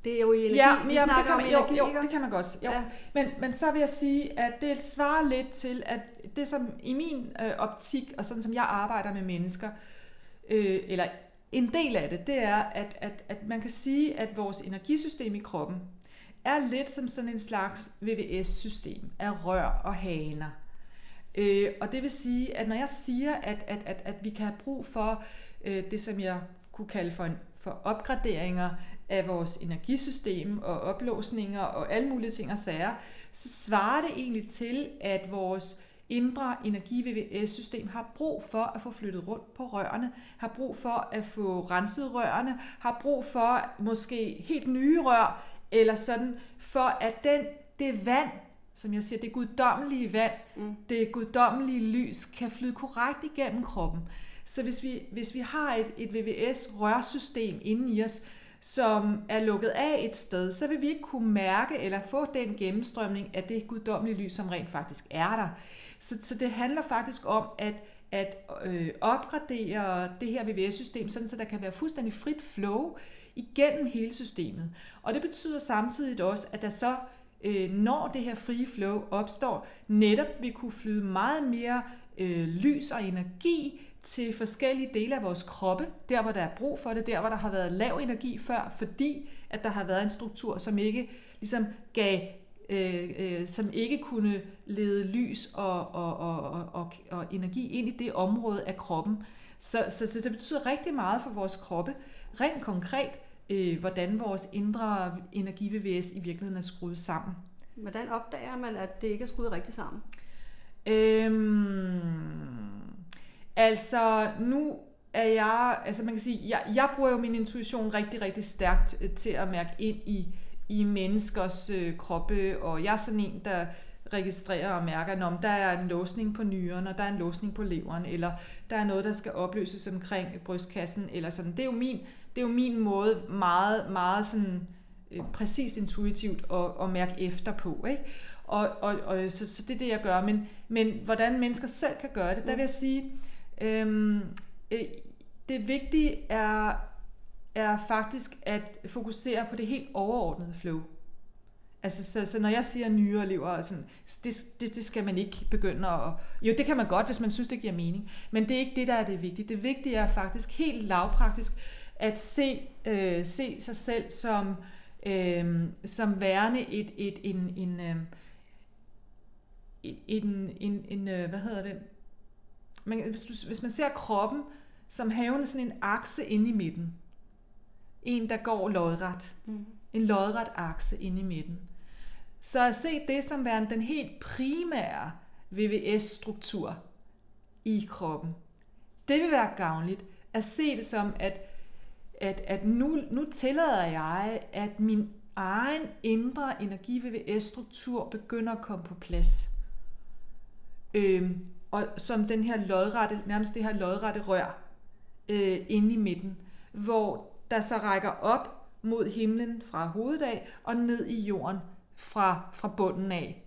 Det er jo energi. ja, vi ja det kan man, energi, jo, jo, det kan man godt. Jo. Ja. Men, men så vil jeg sige, at det svarer lidt til, at det som i min øh, optik, og sådan som jeg arbejder med mennesker, øh, eller en del af det, det er, at, at, at man kan sige, at vores energisystem i kroppen er lidt som sådan en slags VVS-system af rør og haner. Øh, og det vil sige, at når jeg siger, at, at, at, at vi kan have brug for øh, det, som jeg kunne kalde for, en, for opgraderinger af vores energisystem og oplåsninger og alle mulige ting og sager, så svarer det egentlig til, at vores indre energi-VVS-system har brug for at få flyttet rundt på rørene, har brug for at få renset rørene, har brug for måske helt nye rør, eller sådan, for at den, det vand, som jeg siger, det guddommelige vand, Mm. det guddommelige lys, kan flyde korrekt igennem kroppen. Så hvis vi, hvis vi har et, et VVS-rørsystem inde i os, som er lukket af et sted, så vil vi ikke kunne mærke eller få den gennemstrømning af det guddommelige lys, som rent faktisk er der. Så, så det handler faktisk om at, at øh, opgradere det her VVS-system, sådan så der kan være fuldstændig frit flow igennem hele systemet. Og det betyder samtidig også, at der så, øh, når det her frie flow opstår, netop vil kunne flyde meget mere øh, lys og energi til forskellige dele af vores kroppe, der hvor der er brug for det, der hvor der har været lav energi før, fordi at der har været en struktur, som ikke ligesom gav øh, øh, som ikke kunne lede lys og, og, og, og, og, og energi ind i det område af kroppen. Så, så det, det betyder rigtig meget for vores kroppe, rent konkret, øh, hvordan vores indre energibevægelse i virkeligheden er skruet sammen. Hvordan opdager man, at det ikke er skruet rigtigt sammen? Øhm, altså, nu er jeg, altså man kan sige, jeg, jeg bruger jo min intuition rigtig, rigtig stærkt øh, til at mærke ind i, i menneskers øh, kroppe, og jeg er sådan en, der registrerer og mærker, om der er en låsning på nyren, og der er en låsning på leveren, eller der er noget, der skal opløses omkring brystkassen, eller sådan. Det er jo min, det er jo min måde meget, meget sådan øh, præcis intuitivt at, at mærke efter på, ikke? Og, og, og så, så det er det, jeg gør. Men, men hvordan mennesker selv kan gøre det, der vil jeg sige, øhm, øh, det vigtige er, er faktisk at fokusere på det helt overordnede flow. Altså, så, så når jeg siger nyere lever, sådan, det, det, det skal man ikke begynde at... Jo, det kan man godt, hvis man synes, det giver mening. Men det er ikke det, der er det vigtige. Det vigtige er faktisk helt lavpraktisk at se, øh, se sig selv som, øh, som værende et, et, en, en, øh, en, en, en, øh, hvad hedder det? Man, hvis, du, hvis man ser kroppen som havende sådan en akse inde i midten. En, der går lodret. Mm. En lodret akse inde i midten. Så at se det som værende den helt primære VVS-struktur i kroppen, det vil være gavnligt. At se det som, at, at, at nu, nu tillader jeg, at min egen indre energi-VVS-struktur begynder at komme på plads. Øhm, og som den her lodrette, nærmest det her lodrette rør øh, inde i midten, hvor der så rækker op mod himlen fra hovedet af og ned i jorden fra, fra bunden af.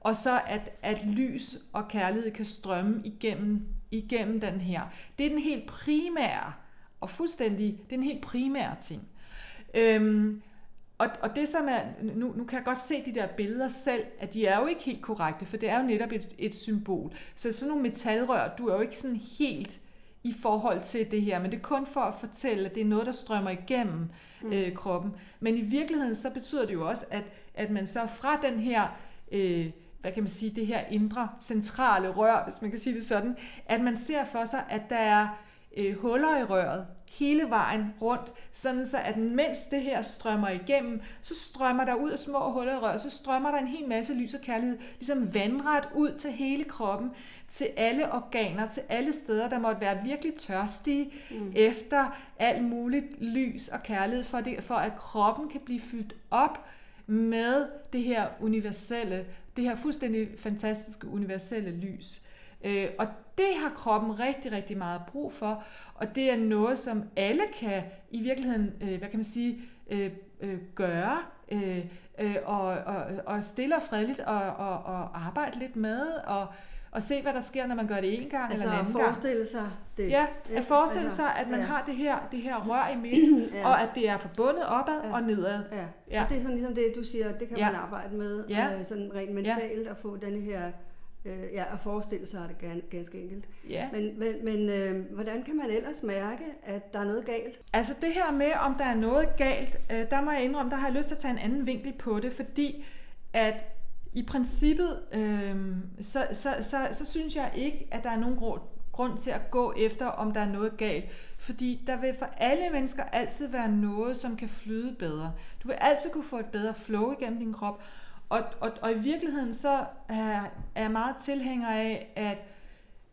Og så at, at lys og kærlighed kan strømme igennem, igennem den her. Det er den helt primære, og fuldstændig, det er den helt primære ting. Øhm, og, og det som er, nu, nu kan jeg godt se de der billeder selv, at de er jo ikke helt korrekte, for det er jo netop et, et symbol. Så sådan nogle metalrør, du er jo ikke sådan helt i forhold til det her, men det er kun for at fortælle, at det er noget, der strømmer igennem mm. øh, kroppen. Men i virkeligheden, så betyder det jo også, at, at man så fra den her, øh, hvad kan man sige, det her indre centrale rør, hvis man kan sige det sådan, at man ser for sig, at der er øh, huller i røret, hele vejen rundt, sådan så at mens det her strømmer igennem, så strømmer der ud af små huller i røret, så strømmer der en hel masse lys og kærlighed, ligesom vandret ud til hele kroppen, til alle organer, til alle steder, der måtte være virkelig tørstige mm. efter alt muligt lys og kærlighed, for, det, for at kroppen kan blive fyldt op med det her universelle, det her fuldstændig fantastiske universelle lys. Øh, og det har kroppen rigtig, rigtig meget brug for, og det er noget, som alle kan i virkeligheden, øh, hvad kan man sige, øh, øh, gøre, øh, øh, og, og, og stille og fredeligt og, og, og arbejde lidt med, og, og se, hvad der sker, når man gør det en gang altså eller en anden gang. forestille sig det. Ja, at forestille altså, sig, at man ja. har det her, det her rør i midten, ja. og at det er forbundet opad ja. og nedad. Ja. ja, og det er sådan ligesom det, du siger, det kan ja. man arbejde med, ja. øh, sådan rent mentalt, ja. at få den her Øh, ja, at forestille sig det ganske enkelt. Ja. Men, men, men øh, hvordan kan man ellers mærke, at der er noget galt? Altså det her med, om der er noget galt, øh, der må jeg indrømme, der har jeg lyst til at tage en anden vinkel på det, fordi at i princippet, øh, så, så, så, så synes jeg ikke, at der er nogen grund, grund til at gå efter, om der er noget galt. Fordi der vil for alle mennesker altid være noget, som kan flyde bedre. Du vil altid kunne få et bedre flow igennem din krop, og, og, og i virkeligheden så er, er jeg meget tilhænger af, at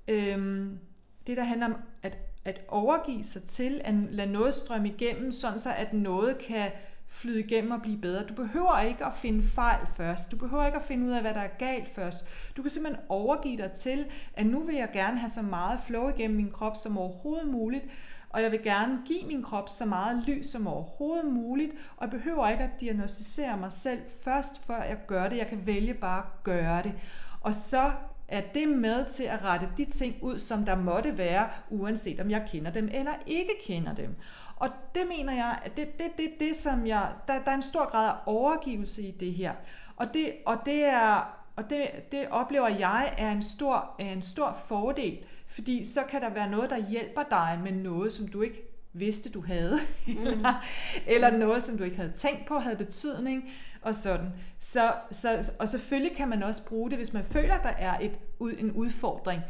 øhm, det der handler om at, at overgive sig til, at lade noget strømme igennem, sådan så at noget kan flyde igennem og blive bedre. Du behøver ikke at finde fejl først. Du behøver ikke at finde ud af, hvad der er galt først. Du kan simpelthen overgive dig til, at nu vil jeg gerne have så meget flow igennem min krop som overhovedet muligt, og jeg vil gerne give min krop så meget lys som overhovedet muligt, og jeg behøver ikke at diagnostisere mig selv først, før jeg gør det. Jeg kan vælge bare at gøre det. Og så er det med til at rette de ting ud, som der måtte være, uanset om jeg kender dem eller ikke kender dem. Og det mener jeg, at det, det, det, det som jeg, der, der er en stor grad af overgivelse i det her. Og det, og det er, og det, det oplever jeg er en stor, en stor fordel fordi så kan der være noget, der hjælper dig med noget, som du ikke vidste, du havde. Mm. eller, eller noget, som du ikke havde tænkt på, havde betydning, og sådan. Så, så, og selvfølgelig kan man også bruge det, hvis man føler, at der er et, en udfordring.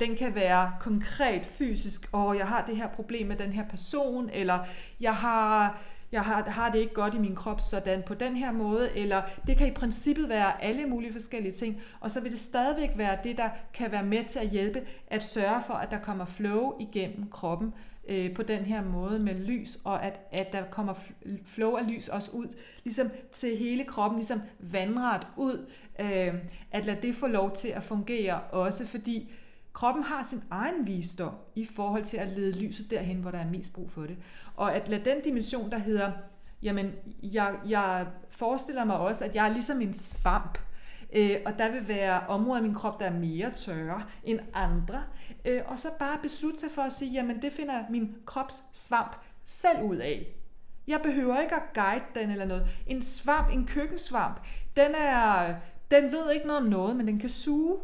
Den kan være konkret, fysisk, og jeg har det her problem med den her person, eller jeg har jeg har, har det ikke godt i min krop sådan på den her måde, eller det kan i princippet være alle mulige forskellige ting, og så vil det stadigvæk være det, der kan være med til at hjælpe at sørge for, at der kommer flow igennem kroppen øh, på den her måde med lys, og at, at der kommer flow af lys også ud, ligesom til hele kroppen, ligesom vandret ud, øh, at lade det få lov til at fungere også, fordi Kroppen har sin egen visdom i forhold til at lede lyset derhen, hvor der er mest brug for det. Og at lade den dimension, der hedder, jamen, jeg, jeg forestiller mig også, at jeg er ligesom en svamp, øh, og der vil være områder i min krop, der er mere tørre end andre. Øh, og så bare beslutte sig for at sige, jamen det finder min krops svamp selv ud af. Jeg behøver ikke at guide den eller noget. En svamp, en køkkensvamp, den, er, den ved ikke noget om noget, men den kan suge.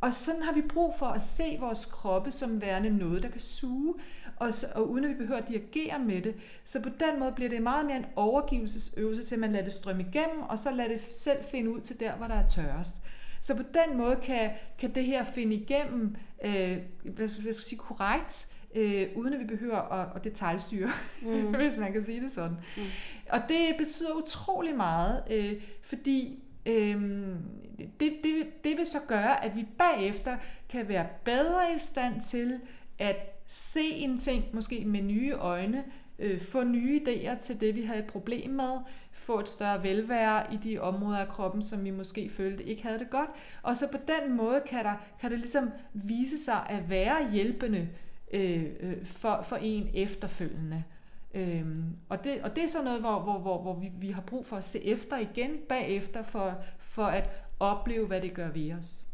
Og sådan har vi brug for at se vores kroppe som værende noget, der kan suge, og, så, og uden at vi behøver at dirigere med det. Så på den måde bliver det meget mere en overgivelsesøvelse til, at man lader det strømme igennem, og så lader det selv finde ud til der, hvor der er tørrest. Så på den måde kan, kan det her finde igennem, øh, hvad skal jeg sige, korrekt, øh, uden at vi behøver at, at detaljstyre, mm. hvis man kan sige det sådan. Mm. Og det betyder utrolig meget, øh, fordi Øhm, det, det, det vil så gøre, at vi bagefter kan være bedre i stand til at se en ting, måske med nye øjne, øh, få nye idéer til det, vi havde et problem med, få et større velvære i de områder af kroppen, som vi måske følte ikke havde det godt. Og så på den måde kan, der, kan det ligesom vise sig at være hjælpende øh, øh for, for en efterfølgende. Øhm, og, det, og det er sådan noget, hvor, hvor, hvor, hvor vi, vi har brug for at se efter igen bagefter, for, for at opleve, hvad det gør ved os.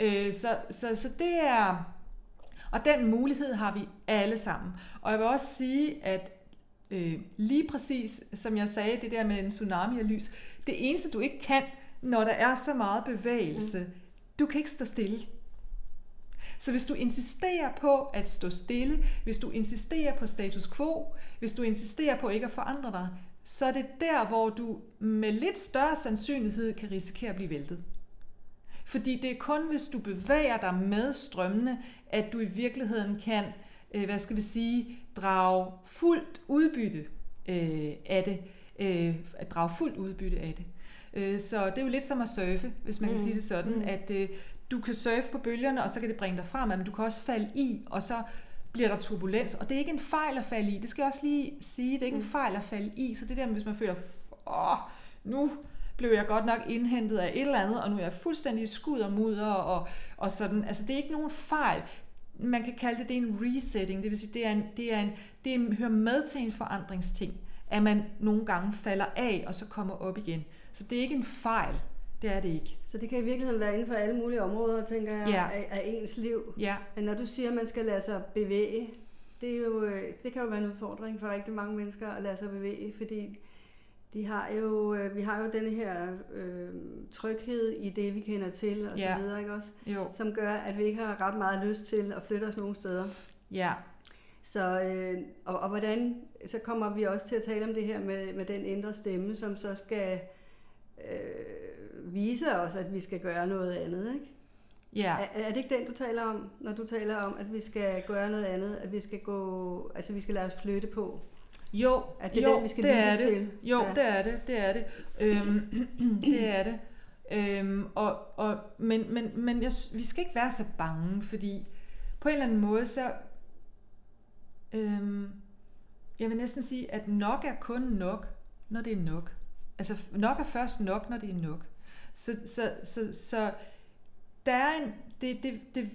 Øh, så, så, så det er... Og den mulighed har vi alle sammen. Og jeg vil også sige, at øh, lige præcis som jeg sagde, det der med en tsunami af lys, det eneste du ikke kan, når der er så meget bevægelse, mm. du kan ikke stå stille. Så hvis du insisterer på at stå stille, hvis du insisterer på status quo, hvis du insisterer på ikke at forandre dig, så er det der, hvor du med lidt større sandsynlighed kan risikere at blive væltet. Fordi det er kun, hvis du bevæger dig med strømmene, at du i virkeligheden kan, øh, hvad skal vi sige, drage fuldt udbytte øh, af det. Øh, at drage fuldt udbytte af det. Så det er jo lidt som at surfe, hvis man mm. kan sige det sådan, mm. at du kan surfe på bølgerne, og så kan det bringe dig frem, men du kan også falde i, og så bliver der turbulens. Og det er ikke en fejl at falde i. Det skal jeg også lige sige. Det er ikke mm. en fejl at falde i. Så det der hvis man føler, åh, nu blev jeg godt nok indhentet af et eller andet, og nu er jeg fuldstændig skud og mudder, og, og sådan. Altså, det er ikke nogen fejl. Man kan kalde det, det er en resetting. Det vil sige, det er en, det er en, det er en, hører med til en forandringsting, at man nogle gange falder af, og så kommer op igen. Så det er ikke en fejl. Det er det ikke. Så det kan i virkeligheden være inden for alle mulige områder, tænker jeg, ja. af, af ens liv. Ja. Men når du siger, at man skal lade sig bevæge, det, er jo, øh, det kan jo være en udfordring for rigtig mange mennesker at lade sig bevæge, fordi de har jo, øh, vi har jo denne her øh, tryghed i det, vi kender til, og ja. så videre, ikke også? Jo. Som gør, at vi ikke har ret meget lyst til at flytte os nogen steder. Ja. Så, øh, og, og hvordan, så kommer vi også til at tale om det her med, med den indre stemme, som så skal øh, vise os, at vi skal gøre noget andet, ikke? Ja. Er, er det ikke den, du taler om, når du taler om, at vi skal gøre noget andet, at vi skal gå, altså vi skal lade os flytte på? Jo, at det er jo, den, vi skal det er det. Til. Jo, ja. det er det, det er det. Øhm, det er det. Øhm, og, og, men men, men jeg, vi skal ikke være så bange, fordi på en eller anden måde, så øhm, jeg vil næsten sige, at nok er kun nok, når det er nok. Altså nok er først nok, når det er nok. Så, så, så, så der er en, det, det, det,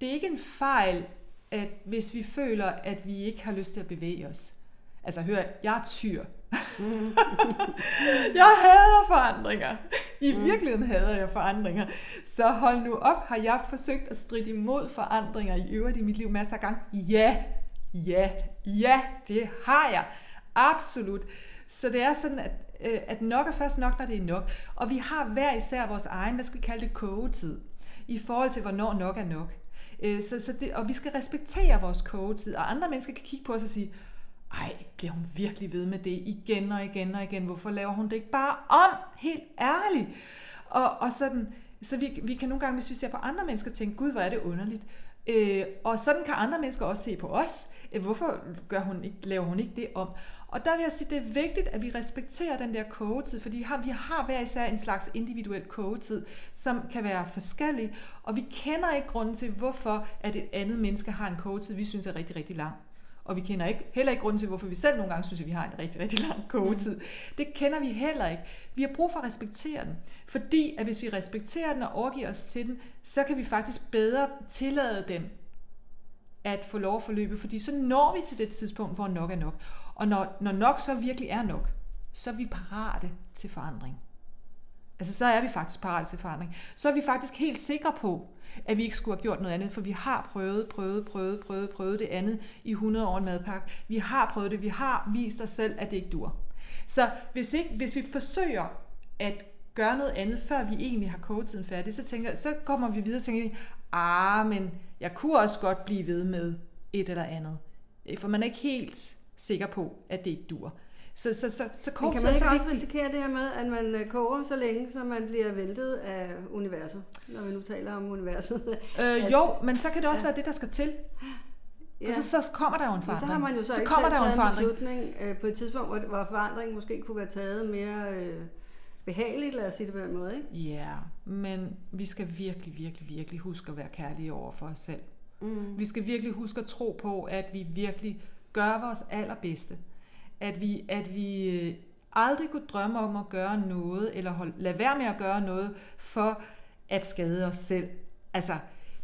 det er ikke en fejl, at hvis vi føler, at vi ikke har lyst til at bevæge os. Altså hør, jeg er tyr. jeg hader forandringer. I mm. virkeligheden hader jeg forandringer. Så hold nu op, har jeg forsøgt at stride imod forandringer i øvrigt i mit liv masser af gange? Ja, ja, ja, det har jeg. Absolut. Så det er sådan, at øh, at nok er først nok, når det er nok. Og vi har hver især vores egen, hvad skal vi kalde det, kogetid, i forhold til, hvornår nok er nok. Øh, så, så det, og vi skal respektere vores kogetid, og andre mennesker kan kigge på os og sige, ej, bliver hun virkelig ved med det igen og igen og igen? Hvorfor laver hun det ikke bare om? Helt ærligt. Og, og sådan, så vi, vi kan nogle gange, hvis vi ser på andre mennesker, tænke, gud, hvor er det underligt. Øh, og sådan kan andre mennesker også se på os. Øh, hvorfor gør hun ikke, laver hun ikke det om? Og der vil jeg sige, det er vigtigt, at vi respekterer den der kogetid, fordi vi har, vi har hver især en slags individuel kogetid, som kan være forskellig, og vi kender ikke grunden til, hvorfor at et andet menneske har en kogetid, vi synes er rigtig, rigtig lang. Og vi kender ikke, heller ikke grunden til, hvorfor vi selv nogle gange synes, at vi har en rigtig, rigtig lang kogetid. Mm. Det kender vi heller ikke. Vi har brug for at respektere den. Fordi at hvis vi respekterer den og overgiver os til den, så kan vi faktisk bedre tillade den at få lov at forløbe, fordi så når vi til det tidspunkt, hvor nok er nok. Og når, når nok så virkelig er nok, så er vi parate til forandring. Altså så er vi faktisk parate til forandring. Så er vi faktisk helt sikre på, at vi ikke skulle have gjort noget andet, for vi har prøvet, prøvet, prøvet, prøvet, prøvet det andet i 100 år en madpakke. Vi har prøvet det, vi har vist os selv, at det ikke dur. Så hvis, ikke, hvis vi forsøger at gøre noget andet, før vi egentlig har kogetiden færdig, så, tænker, så kommer vi videre og tænker, ah, men jeg kunne også godt blive ved med et eller andet. For man er ikke helt sikker på, at det ikke dur. Så, så, så, så Men kan man ikke også risikere det her med, at man øh, koger så længe, så man bliver væltet af universet, når vi nu taler om universet? Øh, jo, men så kan det også ja. være det, der skal til. Ja. Og så, så kommer der jo en forandring. Men så har man jo så, så ikke kommer der jo en forandring. en beslutning øh, på et tidspunkt, hvor, hvor forandringen måske kunne være taget mere øh, behageligt, lad os sige det på den måde. Ikke? Ja, men vi skal virkelig, virkelig, virkelig huske at være kærlige over for os selv. Mm. Vi skal virkelig huske at tro på, at vi virkelig gør vores allerbedste at vi, at vi øh, aldrig kunne drømme om at gøre noget, eller holde, lade være med at gøre noget, for at skade os selv. Altså,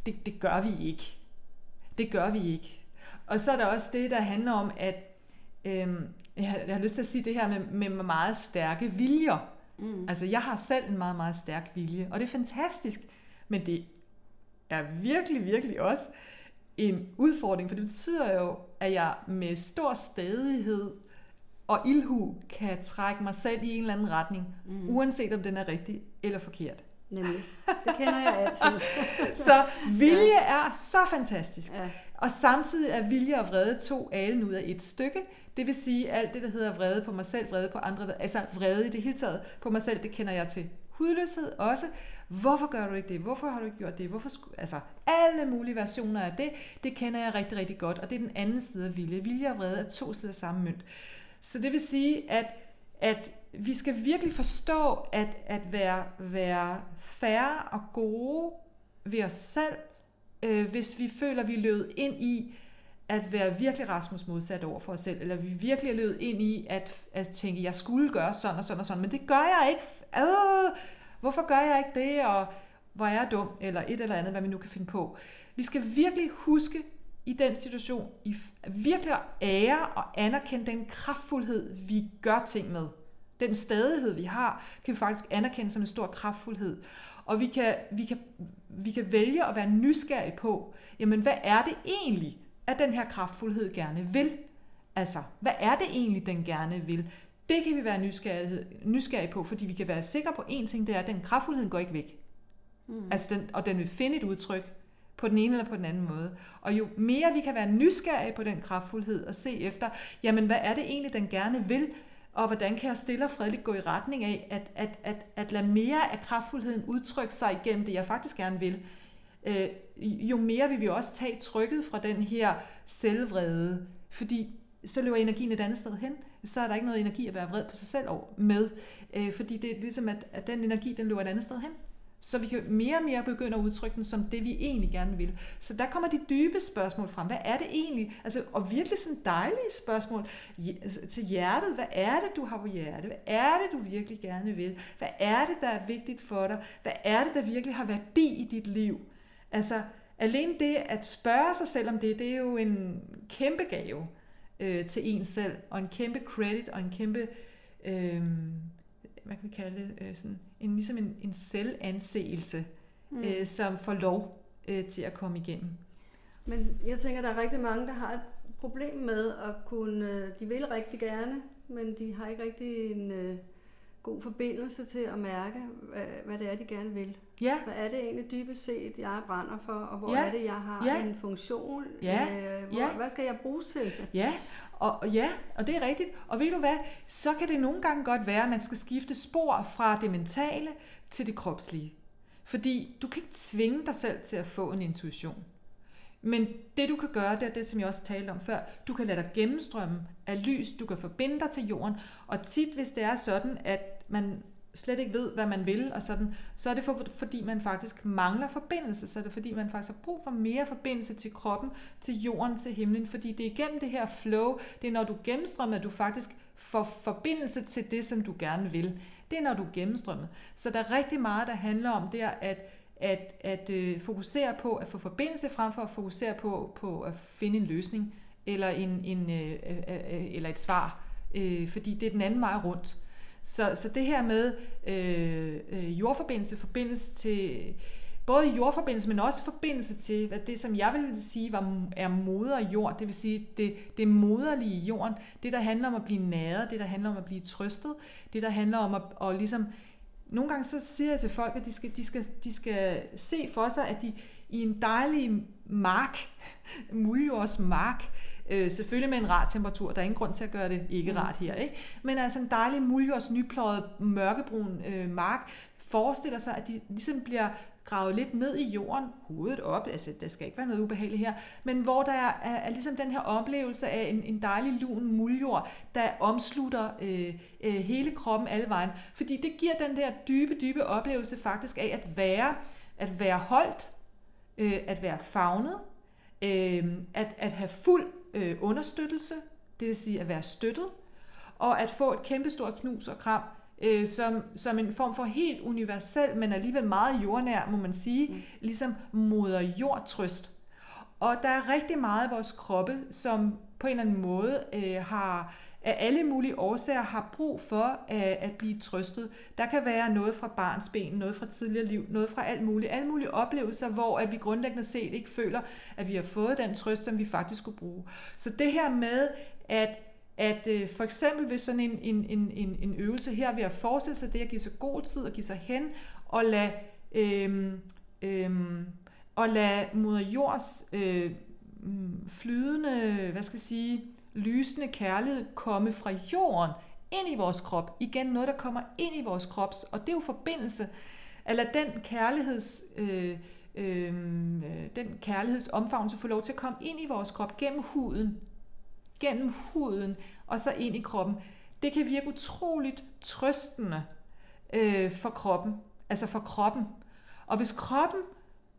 det, det gør vi ikke. Det gør vi ikke. Og så er der også det, der handler om, at øhm, jeg, har, jeg har lyst til at sige det her med, med meget stærke viljer. Mm. Altså, jeg har selv en meget, meget stærk vilje, og det er fantastisk, men det er virkelig, virkelig også en udfordring, for det betyder jo, at jeg med stor stadighed og ilhu kan trække mig selv i en eller anden retning, mm. uanset om den er rigtig eller forkert. Nemlig. Det kender jeg altid. så vilje ja. er så fantastisk. Ja. Og samtidig er vilje og vrede to alen ud af et stykke. Det vil sige, alt det, der hedder vrede på mig selv, vrede på andre, altså vrede i det hele taget på mig selv, det kender jeg til. Hudløshed også. Hvorfor gør du ikke det? Hvorfor har du ikke gjort det? Hvorfor altså, alle mulige versioner af det, det kender jeg rigtig, rigtig godt. Og det er den anden side af vilje. Vilje og vrede er to sider af samme mønt. Så det vil sige, at, at vi skal virkelig forstå, at, at være, være færre og gode ved os selv, øh, hvis vi føler, at vi er løbet ind i at være virkelig Rasmus modsat over for os selv, eller vi virkelig er løbet ind i at, at tænke, jeg skulle gøre sådan og sådan og sådan, men det gør jeg ikke. Øh, hvorfor gør jeg ikke det, og hvor er jeg dum, eller et eller andet, hvad vi nu kan finde på. Vi skal virkelig huske i den situation, i virkelig at ære og anerkende den kraftfuldhed, vi gør ting med. Den stadighed, vi har, kan vi faktisk anerkende som en stor kraftfuldhed. Og vi kan, vi kan, vi kan vælge at være nysgerrige på, jamen hvad er det egentlig, at den her kraftfuldhed gerne vil? Altså, hvad er det egentlig, den gerne vil? Det kan vi være nysgerrige, nysgerrige på, fordi vi kan være sikre på en ting, det er, at den kraftfuldhed går ikke væk. Mm. Altså den, og den vil finde et udtryk, på den ene eller på den anden måde. Og jo mere vi kan være nysgerrige på den kraftfuldhed og se efter, jamen hvad er det egentlig, den gerne vil, og hvordan kan jeg stille og fredeligt gå i retning af at, at, at, at lade mere af kraftfuldheden udtrykke sig igennem det, jeg faktisk gerne vil, øh, jo mere vil vi også tage trykket fra den her selvvrede, fordi så løber energien et andet sted hen, så er der ikke noget energi at være vred på sig selv over med, øh, fordi det er ligesom, at, at den energi, den løber et andet sted hen. Så vi kan mere og mere begynde at udtrykke den som det, vi egentlig gerne vil. Så der kommer de dybe spørgsmål frem. Hvad er det egentlig? Altså, og virkelig sådan dejlige spørgsmål altså, til hjertet. Hvad er det, du har på hjertet? Hvad er det, du virkelig gerne vil? Hvad er det, der er vigtigt for dig? Hvad er det, der virkelig har værdi i dit liv? Altså, alene det at spørge sig selv om det, det er jo en kæmpe gave øh, til en selv, og en kæmpe credit, og en kæmpe... Øh, hvad kan vi kalde det, øh, sådan, en, ligesom en, en selvanseelse, mm. øh, som får lov øh, til at komme igennem. Men jeg tænker, der er rigtig mange, der har et problem med at kunne, øh, de vil rigtig gerne, men de har ikke rigtig en øh, god forbindelse til at mærke, hvad, hvad det er, de gerne vil. Ja, Hvad er det egentlig dybest set, jeg brænder for, og hvor Ja, er det, jeg har ja. en funktion? Ja, Øh, hvor, ja. Hvad skal jeg bruges til? Ja, og, og ja, og det er rigtigt. Og ved du hvad, så kan det nogle gange godt være, at man skal skifte spor fra det mentale til det kropslige. Fordi du kan ikke tvinge dig selv til at få en intuition. Men det du kan gøre, det er det, som jeg også talte om før. Du kan lade dig gennemstrømme af lys, du kan forbinde dig til jorden. Og tit, hvis det er sådan, at man slet ikke ved, hvad man vil, og sådan, så er det for, fordi, man faktisk mangler forbindelse. Så er det fordi, man faktisk har brug for mere forbindelse til kroppen, til jorden, til himlen. Fordi det er igennem det her flow, det er når du gennemstrømmer, at du faktisk får forbindelse til det, som du gerne vil. Det er når du er gennemstrømmet. Så der er rigtig meget, der handler om der, at at, at øh, fokusere på at få forbindelse frem for at fokusere på, på at finde en løsning eller, en, en, øh, øh, øh, eller et svar, øh, fordi det er den anden vej rundt. Så, så det her med øh, øh, jordforbindelse, forbindelse til både jordforbindelse, men også forbindelse til hvad det, som jeg vil sige var, er moder jord, det vil sige det, det moderlige i jorden, det der handler om at blive næret, det der handler om at blive trøstet, det der handler om at, at ligesom nogle gange så siger jeg til folk, at de skal, de skal, de skal se for sig, at de i en dejlig mark, muljords mark, øh, selvfølgelig med en rar temperatur, der er ingen grund til at gøre det ikke rart her, ikke? men altså en dejlig muljords nypløjet mørkebrun øh, mark, forestiller sig, at de ligesom bliver gravet lidt ned i jorden, hovedet op, altså der skal ikke være noget ubehageligt her, men hvor der er, er, er ligesom den her oplevelse af en, en dejlig lun muljord, der omslutter øh, øh, hele kroppen alle vejen. Fordi det giver den der dybe, dybe oplevelse faktisk af at være, at være holdt, øh, at være fagnet, øh, at, at have fuld øh, understøttelse, det vil sige at være støttet, og at få et kæmpestort knus og kram, øh, som, som en form for helt universel, men alligevel meget jordnær, må man sige, mm. ligesom moder jord trøst. Og der er rigtig meget af vores kroppe, som på en eller anden måde øh, har af alle mulige årsager har brug for øh, at blive trøstet. Der kan være noget fra barns ben, noget fra tidligere liv, noget fra alt muligt, alle mulige oplevelser, hvor at vi grundlæggende set ikke føler, at vi har fået den trøst, som vi faktisk skulle bruge. Så det her med, at at øh, for eksempel ved sådan en, en, en, en, en øvelse her, ved at forestille sig det at give sig god tid og give sig hen, og lade, øh, øh, og lade moder jords øh, mm, flydende, hvad skal jeg sige, lysende kærlighed komme fra jorden ind i vores krop. Igen noget, der kommer ind i vores krop, og det er jo forbindelse. At lade den kærligheds... Øh, øhm, øh, den kærlighedsomfavnelse få lov til at komme ind i vores krop gennem huden, gennem huden og så ind i kroppen. Det kan virke utroligt trøstende øh, for kroppen, altså for kroppen. Og hvis kroppen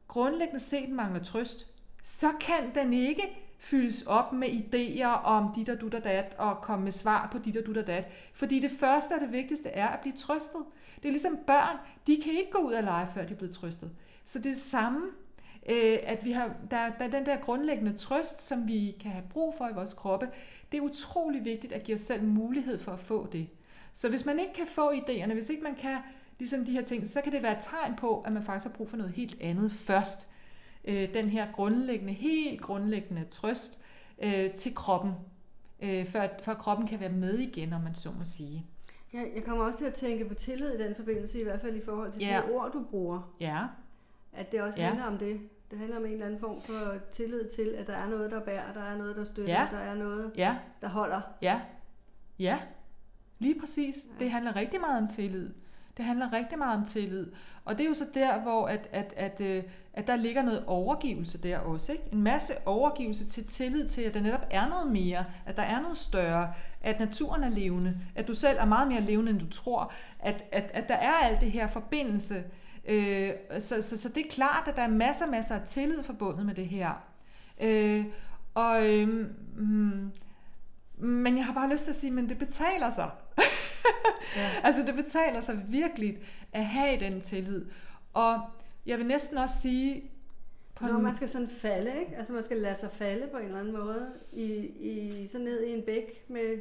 grundlæggende set mangler trøst, så kan den ikke fyldes op med idéer om dit og dut og dat, og komme med svar på dit og dut og dat. Fordi det første og det vigtigste er at blive trøstet. Det er ligesom børn, de kan ikke gå ud og lege, før de er blevet trøstet. Så det er det samme, øh, at vi har, der, der er den der grundlæggende trøst, som vi kan have brug for i vores kroppe. Det er utrolig vigtigt at give os selv mulighed for at få det. Så hvis man ikke kan få idéerne, hvis ikke man kan ligesom de her ting, så kan det være et tegn på, at man faktisk har brug for noget helt andet først. Øh, den her grundlæggende, helt grundlæggende trøst øh, til kroppen, øh, for at kroppen kan være med igen, om man så må sige. Ja, jeg kommer også til at tænke på tillid i den forbindelse, i hvert fald i forhold til Ja. de ord, du bruger. Ja, At det også Ja. handler om det. Det handler om en eller anden form for tillid til, at der er noget, der bærer, der er noget, der støtter, Ja. der er noget, ja, der holder. ja, ja. Lige præcis. Det handler rigtig meget om tillid. Det handler rigtig meget om tillid. Og det er jo så der, hvor at, at, at, øh, at der ligger noget overgivelse der også. Ikke? En masse overgivelse til tillid til, at der netop er noget mere, at der er noget større, at naturen er levende, at du selv er meget mere levende, end du tror, at, at, at der er alt det her forbindelse. Øh, så, så, så det er klart, at der er masser masser af tillid forbundet med det her. Øh, og, øh, mm, men jeg har bare lyst til at sige, men det betaler sig. Ja. Altså det betaler sig virkelig at have den tillid. Og jeg vil næsten også sige, på en, man skal sådan falde, ikke? Altså man skal lade sig falde på en eller anden måde, i, i, så ned i en bæk med...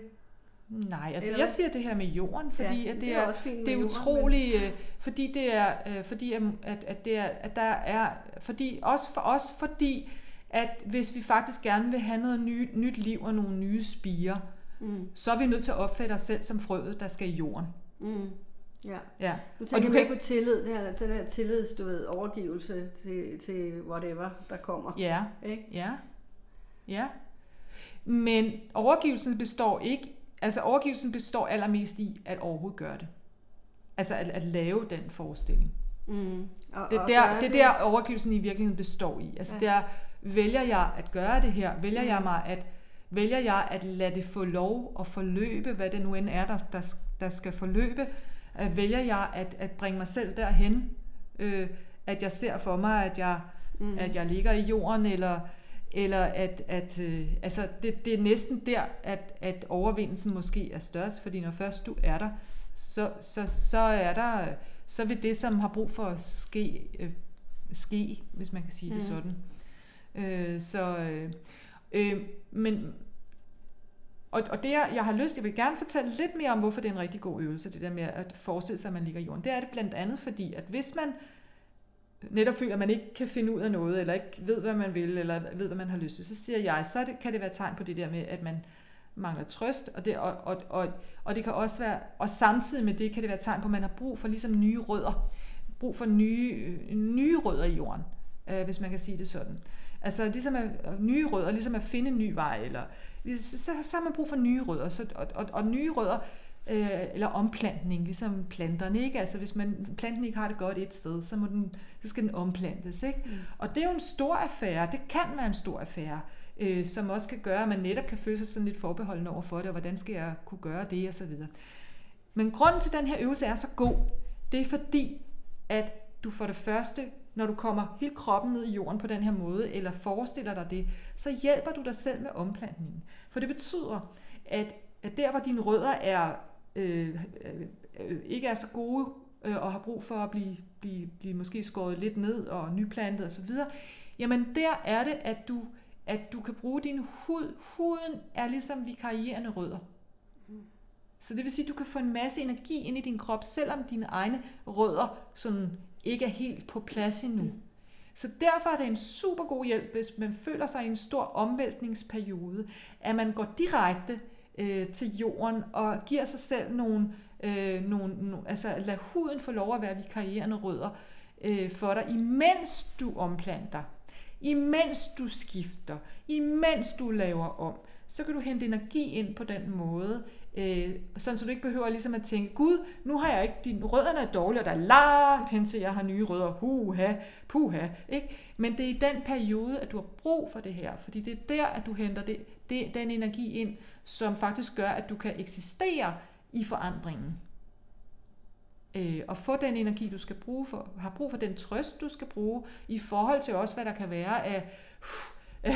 nej, altså Eller- jeg siger det her med jorden, fordi ja, at det, er, også fint med det er utroligt, øh, fordi det er, øh, fordi at, at, det er, at der er, fordi også for os, fordi at hvis vi faktisk gerne vil have noget ny, nyt liv og nogle nye spirer, Men, mm, så er vi nødt til at opfatte os selv som frøet, der skal i jorden. mm, Ja. Ja. Nu Og du kan mere på tillid, det her, den her tillids, du ved, overgivelse til, til whatever, der kommer. Ja, Ikke? ja, ja. Men overgivelsen består ikke, altså overgivelsen består allermest i at overhovedet gøre det. Altså at, at lave den forestilling. Mm. Og, Det er og der, det er der overgivelsen i virkeligheden består i. Altså Ja. der vælger jeg at gøre det her, vælger jeg Mm. mig at vælger jeg at lade det få lov at forløbe, hvad det nu end er, der, der, der skal forløbe, at vælger jeg at, at bringe mig selv derhen, øh, at jeg ser for mig, at jeg, Mm. at jeg ligger i jorden, eller, eller at, at øh, altså det, det er næsten der, at, at overvindelsen måske er størst, fordi når først du er der, så, så, så er der, så vil det, som har brug for at ske, øh, ske hvis man kan sige det Mhm. sådan. Øh, så, øh, øh, men, og, og det jeg, jeg har lyst, jeg vil gerne fortælle lidt mere om, hvorfor det er en rigtig god øvelse, det der med at forestille sig, at man ligger i jorden. Det er det blandt andet fordi, at hvis man netop føler, at man ikke kan finde ud af noget, eller ikke ved, hvad man vil, eller ved, hvad man har lyst til, så siger jeg, så det, kan det være tegn på det der med, at man mangler trøst, og det, og, og, og, og det kan også være, og samtidig med det kan det være tegn på, at man har brug for ligesom nye rødder, brug for nye, nye rødder i jorden, øh, hvis man kan sige det sådan. Altså ligesom at, at nye rødder, ligesom at finde en ny vej, eller så, så, så har man brug for nye rødder, så, og, og, og nye rødder, øh, eller omplantning, ligesom planterne, ikke? Altså hvis man, planten ikke har det godt et sted, så, må den, så skal den omplantes, ikke? Mm. Og det er jo en stor affære, det kan være en stor affære, øh, som også kan gøre, at man netop kan føle sig sådan lidt forbeholden over for det, og hvordan skal jeg kunne gøre det, og så videre. Men grunden til, at den her øvelse er så god, det er fordi, at du for det første, når du kommer hele kroppen ned i jorden på den her måde, eller forestiller dig det, så hjælper du dig selv med omplantningen. For det betyder, at, at der, hvor dine rødder er, Øh, øh, øh, ikke er så gode, øh, og har brug for at blive, blive, blive måske skåret lidt ned og nyplantet osv., jamen der er det, at du, at du kan bruge din hud. Huden er ligesom vikarierende rødder. Så det vil sige, at du kan få en masse energi ind i din krop, selvom dine egne rødder sådan ikke er helt på plads endnu. Så derfor er det en super god hjælp, hvis man føler sig i en stor omvæltningsperiode, at man går direkte øh, til jorden og giver sig selv nogle, øh, nogle, nogle altså lad huden få lov at være vikarierende rødder øh, for dig, imens du omplanter, imens du skifter, imens du laver om, så kan du hente energi ind på den måde, øh, sådan så du ikke behøver ligesom at tænke, gud, nu har jeg ikke, dine rødderne er dårlige, og der er langt hen til, jeg har nye rødder, huha, puha, ikke? Men det er i den periode, at du har brug for det her, fordi det er der, at du henter det, det, den energi ind, som faktisk gør, at du kan eksistere i forandringen. Øh, og få den energi, du skal bruge for, har brug for den trøst, du skal bruge, i forhold til også, hvad der kan være af,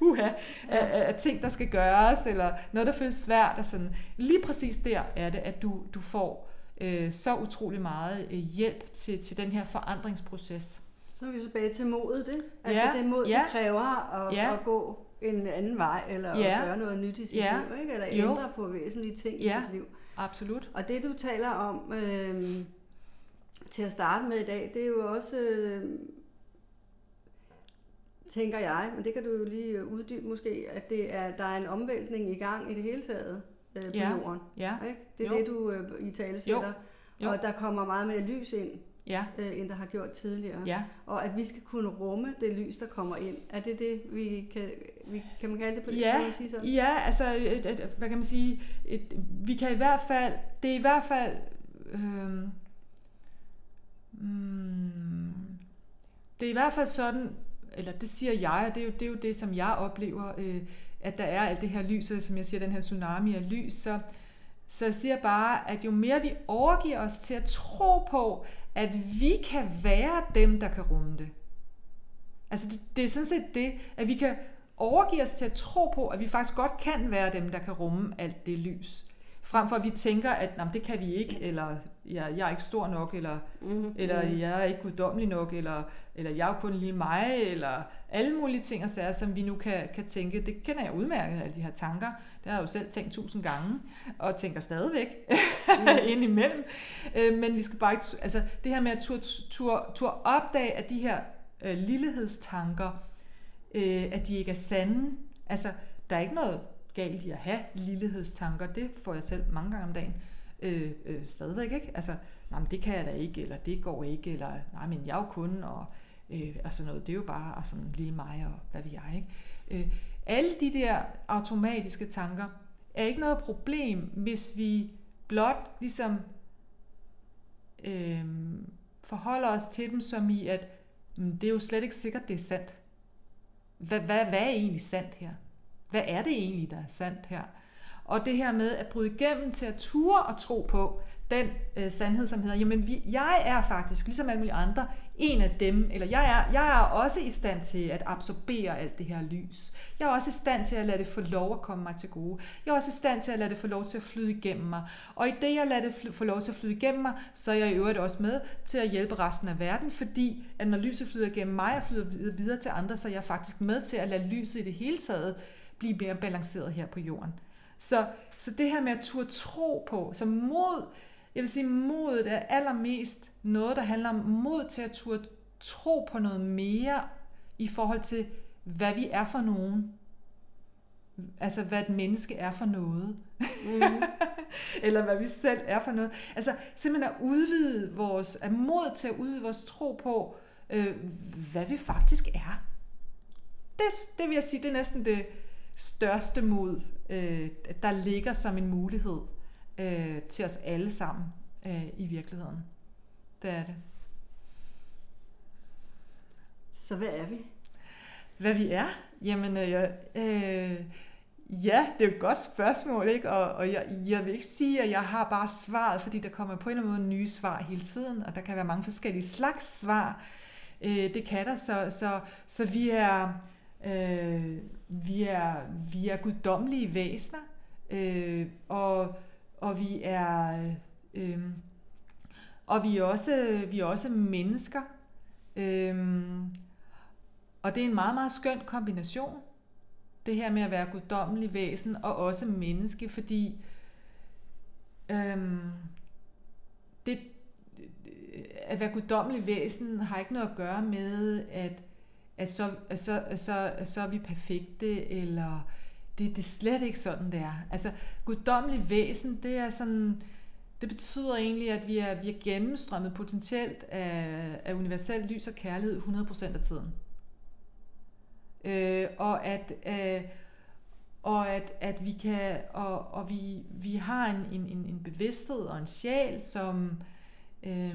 uha, af, af, af ting, der skal gøres, eller noget, der føles svært. Og sådan. Lige præcis der er det, at du, du får øh, så utrolig meget øh, hjælp til, til den her forandringsproces. Så er vi tilbage til modet, ikke? Altså Ja, det mod, ja. det kræver at, Ja. at gå en anden vej, eller Ja. gøre noget nyt i sit Ja. liv, ikke? Eller Jo. ændre på væsentlige ting Ja. i sit liv. Absolut. Og det du taler om øh, til at starte med i dag, det er jo også, øh, tænker jeg, men det kan du jo lige øh, uddybe måske, at det er, der er en omvæltning i gang i det hele taget øh, på Ja. jorden. Ja, Ikke? Det er Jo. det, du øh, i tale sætter. Jo. Og der kommer meget mere lys ind, ja, øh, end der har gjort tidligere. ja. Og at vi skal kunne rumme det lys, der kommer ind. Er det det, vi kan, kan man kalde det på det? Ja, man sige sådan? Ja, altså, et, et, hvad kan man sige, et, vi kan i hvert fald, det er i hvert fald, mm, det er i hvert fald sådan, eller det siger jeg, og det er jo det, er jo det som jeg oplever, øh, at der er alt det her lys, og som jeg siger, den her tsunami af lys, så, så jeg siger bare, at jo mere vi overgiver os til at tro på, at vi kan være dem, der kan rumme det. Altså det, det er sådan set det, at vi kan overgive os til at tro på, at vi faktisk godt kan være dem, der kan rumme alt det lys. Frem for at vi tænker, at "Nå, men det kan vi ikke, eller jeg, jeg er ikke stor nok, eller, Mm-hmm. eller jeg er ikke guddommelig nok, eller, eller jeg er kun lige mig, eller alle mulige ting og sager, som vi nu kan, kan tænke. Det kender jeg udmærket, alle de her tanker. Det har jeg jo selv tænkt tusind gange, og tænker stadigvæk mm. indimellem. Øh, men vi skal bare ikke, altså det her med at tur, tur, tur opdage, at de her øh, lillehedstanker, øh, at de ikke er sande. Altså, der er ikke noget galt i at have lillehedstanker, det får jeg selv mange gange om dagen. øh, øh, stadigvæk, ikke? Altså, nej, men det kan jeg da ikke, eller det går ikke, eller nej, men jeg er jo kun, og, øh, og sådan noget. Det er jo bare sådan lille mig, og hvad vi jeg, ikke? Øh, alle de der automatiske tanker er ikke noget problem, hvis vi blot ligesom øh, forholder os til dem som i, at mm, det er jo slet ikke sikkert, det er sandt. Hvad, hvad, hvad er egentlig sandt her? Hvad er det egentlig, der er sandt her? Og det her med at bryde igennem til at ture og tro på den øh, sandhed, som hedder, jamen vi, jeg er faktisk, ligesom alle mulige andre, en af dem, eller jeg er, jeg er også i stand til at absorbere alt det her lys. Jeg er også i stand til at lade det få lov at komme mig til gode. Jeg er også i stand til at lade det få lov til at flyde igennem mig. Og i det, jeg lader det få lov til at flyde igennem mig, så er jeg i øvrigt også med til at hjælpe resten af verden, fordi at når lyset flyder igennem mig og flyder videre til andre, så er jeg faktisk med til at lade lyset i det hele taget blive mere balanceret her på jorden. Så, så det her med at turde tro på, så mod, jeg vil sige, modet er allermest noget, der handler om mod til at turde tro på noget mere i forhold til, hvad vi er for nogen. Altså, hvad et menneske er for noget. Mm. Eller hvad vi selv er for noget. Altså, simpelthen at udvide vores, at mod til at udvide vores tro på, øh, hvad vi faktisk er. Det, det vil jeg sige, det er næsten det største mod, øh, der ligger som en mulighed øh, til os alle sammen øh, i virkeligheden. Det er det. Så hvad er vi? Hvad vi er? Jamen, øh, øh, ja, det er et godt spørgsmål, ikke? Og, og jeg, jeg vil ikke sige, at jeg har bare svaret, fordi der kommer på en eller anden måde nye svar hele tiden, og der kan være mange forskellige slags svar. Øh, det kan der, så, så, så vi er... Øh, vi er, vi er guddommelige væsener, øh, og, og vi er øh, øh, og vi er også, vi er også mennesker. Øh, og det er en meget, meget skøn kombination, det her med at være guddommelig væsen og også menneske, fordi øh, det, at være guddommelig væsen har ikke noget at gøre med, at at så, at så, at så, at så er vi perfekte, eller det, det er slet ikke sådan, det er. Altså, guddommelig væsen, det er sådan, det betyder egentlig, at vi er, vi er gennemstrømmet potentielt af, af universel lys og kærlighed 100% af tiden. Øh, og at, øh, og at, at vi kan, og, og vi, vi har en, en, en, en bevidsthed og en sjæl, som, øh,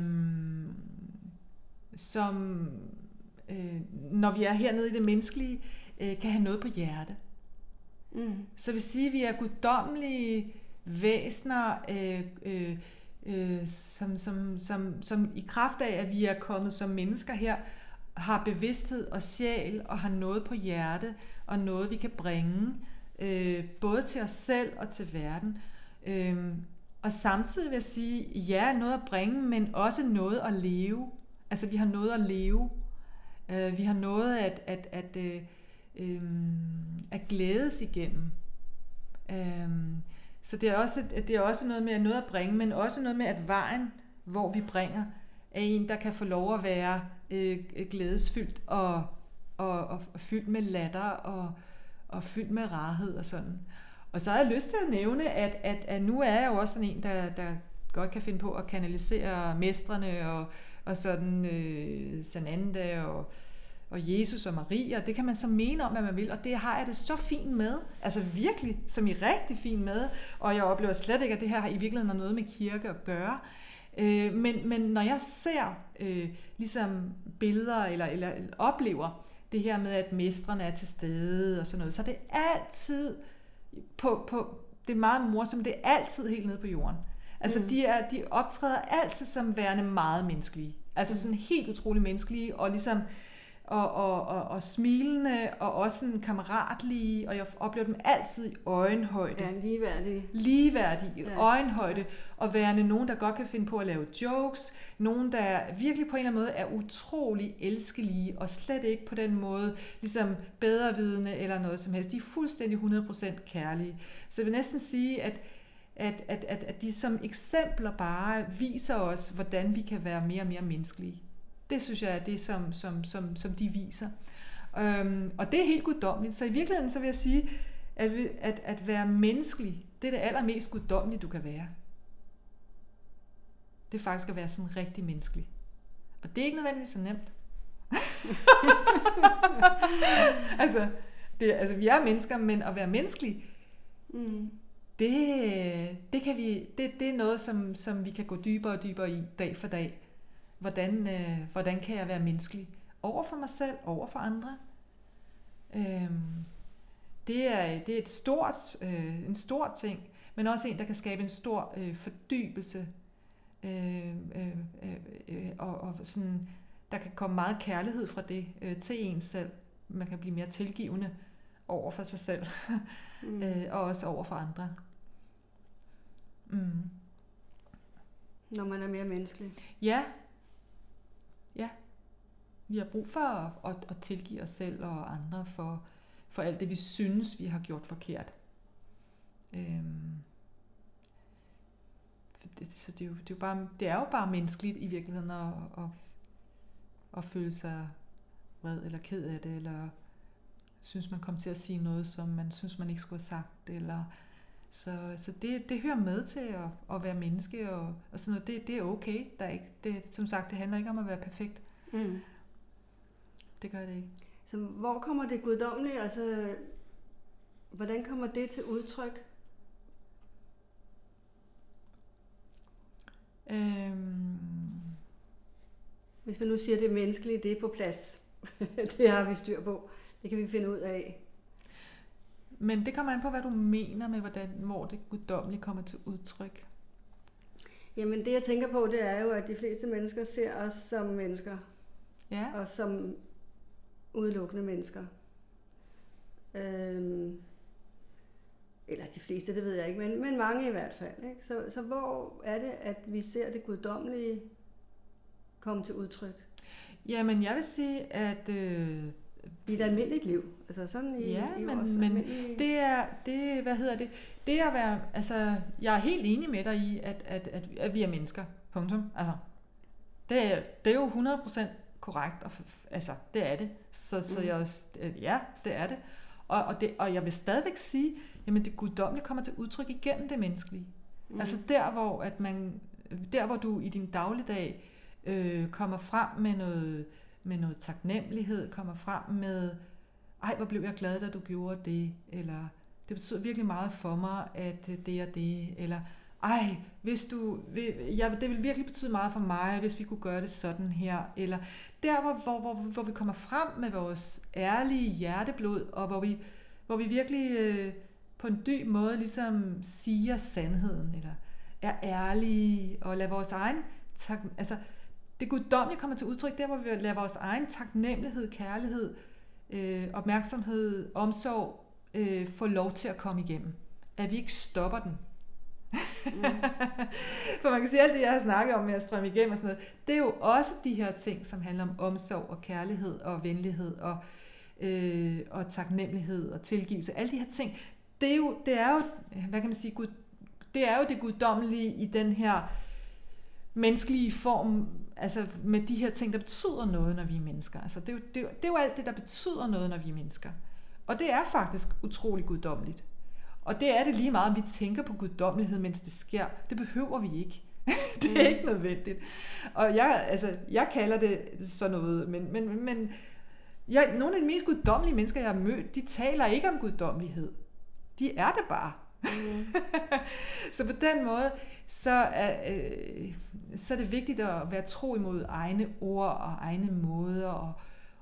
som øh, når vi er hernede i det menneskelige, øh, kan have noget på hjerte. Mm. Så vil sige, at vi er guddommelige væsner, øh, øh, øh, som, som, som, som i kraft af, at vi er kommet som mennesker her, har bevidsthed og sjæl og har noget på hjerte og noget, vi kan bringe, øh, både til os selv og til verden. Øh, og samtidig vil jeg sige, ja, noget at bringe, men også noget at leve. Altså, vi har noget at leve. Øh, vi har noget at, at, at, øh, øh, at glædes igennem. Øh, så det er, også, det er også noget med noget at bringe, men også noget med, at vejen, hvor vi bringer, er en, der kan få lov at være øh, glædesfyldt og, og, og, og fyldt med latter og, og fyldt med rarhed og sådan. Og så har jeg lyst til at nævne, at, at, at nu er jeg jo også sådan en, der, der godt kan finde på at kanalisere mestrene og og sådan øh, Sananda og, og Jesus og Maria. Det kan man så mene om, hvad man vil, og det har jeg det så fint med. Altså virkelig, som i rigtig fint med. Og jeg oplever slet ikke, at det her i virkeligheden har noget med kirke at gøre. Øh, men, men når jeg ser øh, ligesom billeder eller, eller oplever det her med, at mestrene er til stede og sådan noget, så er det altid på, på det er meget morsomt, det er altid helt nede på jorden. Altså, mm. de, er, de optræder altid som værende meget menneskelige. Altså sådan helt utrolig menneskelige, og ligesom og, og, og, og smilende, og også sådan kammeratlige, og jeg oplever dem altid i øjenhøjde. Ja, ligeværdige. Ligeværdige, i ja. øjenhøjde, og værende nogen, der godt kan finde på at lave jokes, nogen, der virkelig på en eller anden måde er utrolig elskelige, og slet ikke på den måde ligesom bedrevidende eller noget som helst. De er fuldstændig 100% kærlige. Så jeg vil næsten sige, at at, at, at, at de som eksempler bare viser os, hvordan vi kan være mere og mere menneskelige. Det synes jeg er det, som, som, som, som de viser. Øhm, og det er helt guddommeligt. Så i virkeligheden så vil jeg sige, at, at, at være menneskelig, det er det allermest guddommelige, du kan være. det er faktisk at være sådan rigtig menneskelig. Og det er ikke nødvendigvis så nemt. altså, det, altså, vi er mennesker, men at være menneskelig, Mm. det, det, kan vi, det, det er noget, som, som vi kan gå dybere og dybere i dag for dag. Hvordan, øh, hvordan kan jeg være menneskelig? Over for mig selv, over for andre. Øhm, det, er, det er et stort, øh, en stor ting, men også en, der kan skabe en stor øh, fordybelse. Øh, øh, øh, øh, og, og sådan, der kan komme meget kærlighed fra det øh, til en selv. Man kan blive mere tilgivende over for sig selv, Mm. øh, og også over for andre. Mm. Når man er mere menneskelig. Ja. Ja. Vi har brug for at, at, at tilgive os selv og andre for, for alt det, vi synes, vi har gjort forkert. Øhm. For Det, så det er, jo, det, er jo bare, det er jo bare menneskeligt i virkeligheden at, at, at føle sig vred eller ked af det, eller synes, man kom til at sige noget, som man synes, man ikke skulle have sagt, eller så, så det, det hører med til at, at være menneske, og, og sådan noget. Det, det er okay. Der er ikke, det, som sagt, det handler ikke om at være perfekt. Mm. Det gør det ikke. Så hvor kommer det guddommelige, altså hvordan kommer det til udtryk? Øhm, Hvis vi nu siger, at det menneskelige, det er på plads. det har vi styr på. Det kan vi finde ud af. Men det kommer an på, hvad du mener med, hvordan, hvor det guddommelige kommer til udtryk. Jamen det jeg tænker på, det er jo, at de fleste mennesker ser os som mennesker. Ja, og som udelukkende mennesker. Øhm, eller de fleste, det ved jeg ikke, men, men mange i hvert fald. Ikke? Så, så hvor er det, at vi ser det guddommelige komme til udtryk? jamen jeg vil sige, at øh, I et almindeligt liv. Altså sådan i, Ja, i men- vores men almindelige... det er, det, hvad hedder det, det er at være, altså, jeg er helt enig med dig i, at, at, at, at vi er mennesker, punktum. Altså, det, er- det er jo 100% korrekt, og, altså, det er det. Så, så Mm. jeg, også- ja, det er det. Og, og det. og jeg vil stadigvæk sige, jamen det guddommelige kommer til udtryk igennem det menneskelige. Mm. Altså der, hvor at man, der, hvor du i din dagligdag øh, kommer frem med noget, med noget taknemmelighed, kommer frem med, ej, hvor blev jeg glad, da du gjorde det, eller det betyder virkelig meget for mig, at øh, det er det, eller ej, hvis du, ja, det vil virkelig betyde meget for mig, hvis vi kunne gøre det sådan her, eller der, hvor, hvor, hvor, hvor vi kommer frem med vores ærlige hjerteblod, og hvor vi, hvor vi virkelig øh, på en dyb måde ligesom siger sandheden, eller er ærlige, og lader vores egen, tak, altså det guddommelige kommer til udtryk, der hvor vi lader vores egen taknemmelighed, kærlighed, øh, opmærksomhed, omsorg øh, få lov til at komme igennem. At vi ikke stopper den. For man kan sige, at alt det, jeg har snakket om med at strømme igennem og sådan noget, det er jo også de her ting, som handler om omsorg og kærlighed og venlighed og, øh, og taknemmelighed og tilgivelse. Alle de her ting, det er jo, det er jo hvad kan man sige, Gud, det er jo det guddommelige i den her menneskelige form, altså med de her ting, der betyder noget, når vi er mennesker. Altså det, er jo, det, er jo, det er jo alt det, der betyder noget, når vi er mennesker. Og det er faktisk utrolig guddommeligt. Og det er det lige meget, om vi tænker på guddommelighed, mens det sker. Det behøver vi ikke. det er ikke nødvendigt. Og jeg, altså, jeg kalder det sådan noget, men, men, men jeg, nogle af de mest guddommelige mennesker, jeg har mødt, de taler ikke om guddommelighed. De er det bare. så på den måde, så er, øh, så er det vigtigt at være tro imod egne ord og egne måder. Og,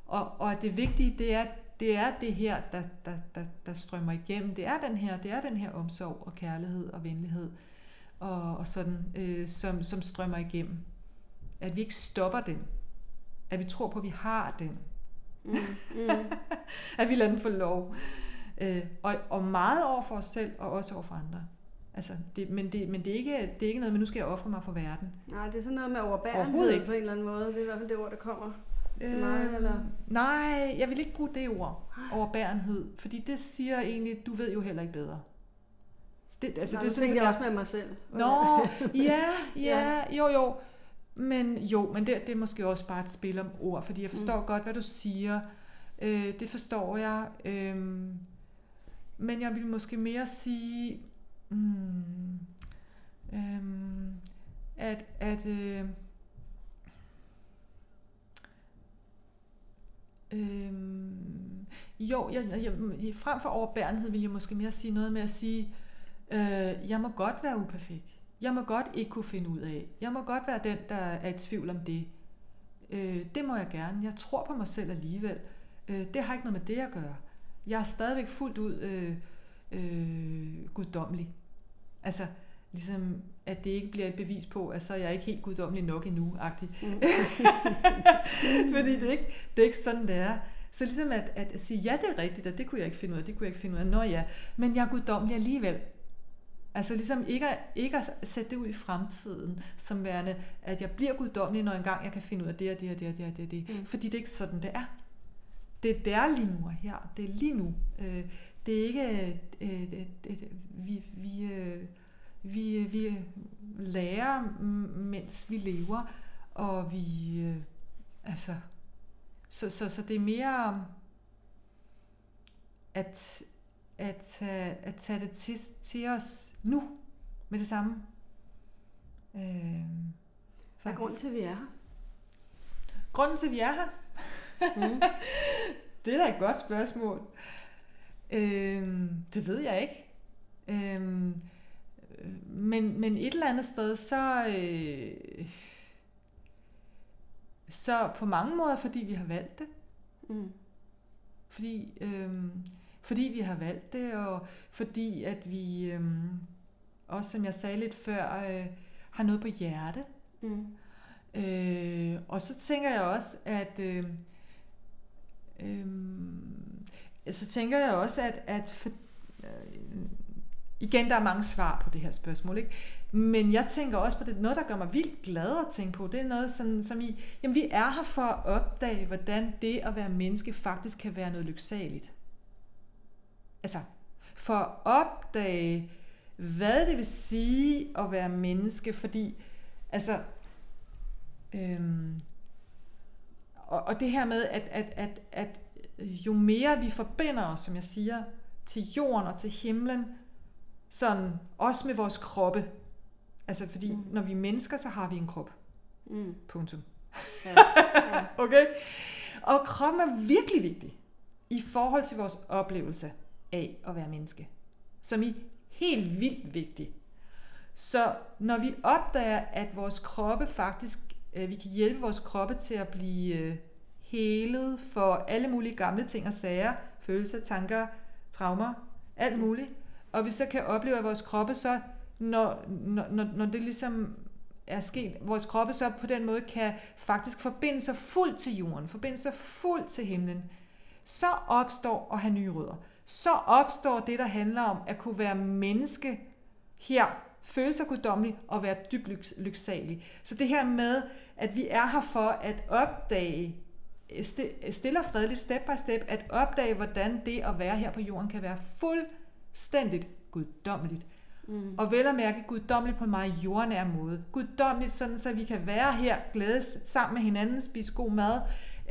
og, og det vigtige, det er, det er det her, der, der, der, der strømmer igennem. Det er den her, det er den her omsorg og kærlighed og venlighed og, og sådan, øh, som, som strømmer igennem. At vi ikke stopper den. At vi tror på, at vi har den. Mm, mm. at vi lader den få lov. Øh, og, og meget over for os selv, og også over for andre. Altså, det, men det, men det, er ikke, det er ikke noget med, nu skal jeg ofre mig for verden. Nej, det er sådan noget med overbærenhed på en eller anden måde. Det er i hvert fald det ord, der kommer. Til mig, eller? Nej, jeg vil ikke bruge det ord, overbærenhed, fordi det siger egentlig, du ved jo heller ikke bedre. Det, Altså, Nej, det er det tænker som jeg også med mig selv. Nå, ja, ja, jo, jo. Men jo, men det, det er måske også bare et spil om ord, fordi jeg forstår mm. godt, hvad du siger. Øh, det forstår jeg. Øhm, men jeg vil måske mere sige, mm, øhm, at, at øh, øh, jo, jeg, jeg, frem for overbærenhed vil jeg måske mere sige noget med at sige, øh, jeg må godt være uperfekt. Jeg må godt ikke kunne finde ud af. Jeg må godt være den, der er i tvivl om det. Øh, det må jeg gerne. Jeg tror på mig selv alligevel. Øh, det har ikke noget med det at gøre. Jeg er stadigvæk fuldt ud øh, øh, guddommelig. Altså, ligesom, at det ikke bliver et bevis på, at så er jeg ikke helt guddommelig nok endnu, agtig. Mm. Fordi det er, ikke, det er ikke sådan, det er. Så ligesom at, at sige, ja, det er rigtigt, og det kunne jeg ikke finde ud af, det kunne jeg ikke finde ud af. Nå ja, men jeg er guddommelig alligevel. Altså ligesom ikke at, ikke at sætte det ud i fremtiden, som værende, at jeg bliver guddommelig, når engang jeg kan finde ud af det og det og det og det og det. Og det. Mm. Fordi det er ikke sådan, det er. Det er der lige nu og her. Det er lige nu. Øh, det er ikke... Øh, det, det, vi, vi, øh, vi, vi lærer, mens vi lever, og vi... Øh, altså... Så, så, så det er mere at at, tage, at tage det til, til os nu med det samme. Øh, Hvad er grunden til, at vi er her? Grunden til, at vi er her? Mm. det er da et godt spørgsmål. Øh, det ved jeg ikke. Øh, men, men et eller andet sted, så... Øh, så på mange måder, fordi vi har valgt det. Mm. Fordi øh, fordi vi har valgt det, og fordi at vi, øh, også som jeg sagde lidt før, øh, har noget på hjerte. Mm. Øh, og så tænker jeg også, at øh, Øhm, så tænker jeg også, at, at for, øh, igen, der er mange svar på det her spørgsmål, ikke? Men jeg tænker også på det, noget, der gør mig vildt glad at tænke på, det er noget sådan, som i, jamen vi er her for at opdage, hvordan det at være menneske faktisk kan være noget lyksaligt altså, for at opdage, hvad det vil sige at være menneske, fordi, altså, øhm, og, og det her med, at, at, at, at jo mere vi forbinder os, som jeg siger, til jorden og til himlen, sådan også med vores kroppe. Altså fordi mm. når vi er mennesker, så har vi en krop. Mm. Punktum. Ja, ja. okay? Og kroppen er virkelig vigtig i forhold til vores oplevelse af at være menneske. Som i helt vildt vigtig. Så når vi opdager, at vores kroppe faktisk, Øh, vi kan hjælpe vores kroppe til at blive øh, helet for alle mulige gamle ting og sager, følelser, tanker, traumer, alt muligt, og vi så kan opleve, at vores kroppe så, når, når, når det ligesom er sket, vores kroppe så på den måde kan faktisk forbinde sig fuldt til jorden, forbinde sig fuldt til himlen, så opstår at have nye rødder. Så opstår det, der handler om at kunne være menneske her, føle sig guddommelig og være dybt lyks- lyksalig. Så det her med, at vi er her for at opdage, stille og fredeligt, step by step, at opdage, hvordan det at være her på jorden kan være fuldstændigt guddommeligt. Mm. Og vel at mærke guddommeligt på en meget jordnær måde. Guddommeligt sådan, så vi kan være her, glædes sammen med hinanden, spise god mad,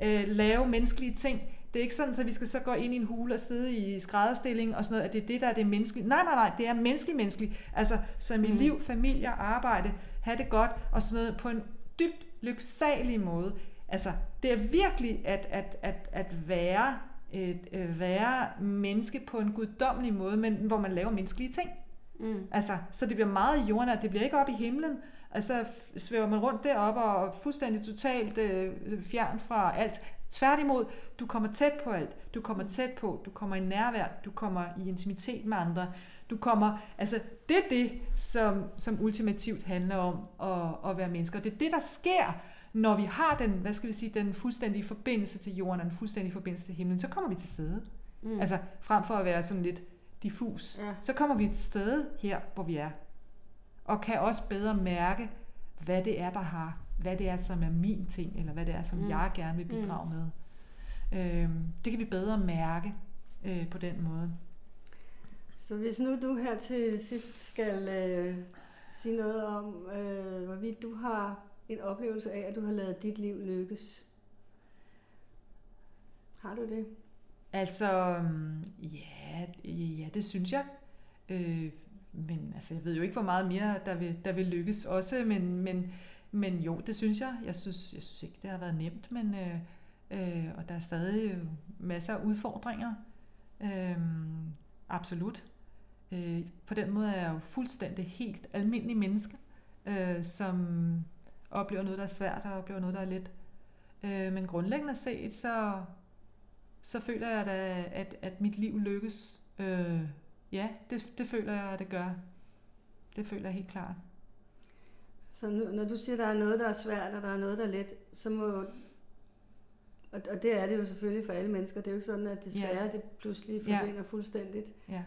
øh, lave menneskelige ting, det er ikke sådan, at vi skal så gå ind i en hule og sidde i skrædderstilling og sådan noget, at det er det, der er det menneskelige. Nej, nej, nej, det er menneskelig-menneskeligt. Altså, som i mm. liv, familie, arbejde, have det godt og sådan noget på en dybt lyksalig måde. Altså, det er virkelig at, at, at, at være et, at være menneske på en guddommelig måde, men hvor man laver menneskelige ting. Mm. Altså, så det bliver meget jordnært, det bliver ikke op i himlen, altså svæver man rundt deroppe og fuldstændig totalt øh, fjern fra alt. Tværtimod, du kommer tæt på alt. Du kommer tæt på, du kommer i nærvær, du kommer i intimitet med andre. Du kommer, altså det er det, som, som ultimativt handler om at, at være mennesker. Det er det, der sker, når vi har den, hvad skal vi sige, den fuldstændige forbindelse til jorden og den fuldstændige forbindelse til himlen, så kommer vi til stede. Mm. Altså frem for at være sådan lidt diffus, ja. så kommer vi til stede her, hvor vi er. Og kan også bedre mærke, hvad det er, der har hvad det er, som er min ting, eller hvad det er, som mm. jeg gerne vil bidrage mm. med. Øh, det kan vi bedre mærke øh, på den måde. Så hvis nu du her til sidst skal øh, sige noget om, øh, hvorvidt du har en oplevelse af, at du har lavet dit liv lykkes. Har du det? Altså, ja, ja det synes jeg. Øh, men altså, jeg ved jo ikke, hvor meget mere, der vil, der vil lykkes også, men, men, men jo, det synes jeg. Jeg synes, jeg synes ikke, det har været nemt, men, øh, øh, og der er stadig masser af udfordringer. Øh, absolut. Øh, på den måde er jeg jo fuldstændig helt almindelig menneske, øh, som oplever noget, der er svært, og oplever noget, der er let. Øh, men grundlæggende set, så, så føler jeg da, at, at mit liv lykkes. Øh, ja, det, det føler jeg, at det gør. Det føler jeg helt klart. Så nu, når du siger, at der er noget, der er svært, og der er noget, der er let, så må... Og, og det er det jo selvfølgelig for alle mennesker. Det er jo ikke sådan, at det svære, ja. det pludselig forsvinder ja. fuldstændigt. Ja.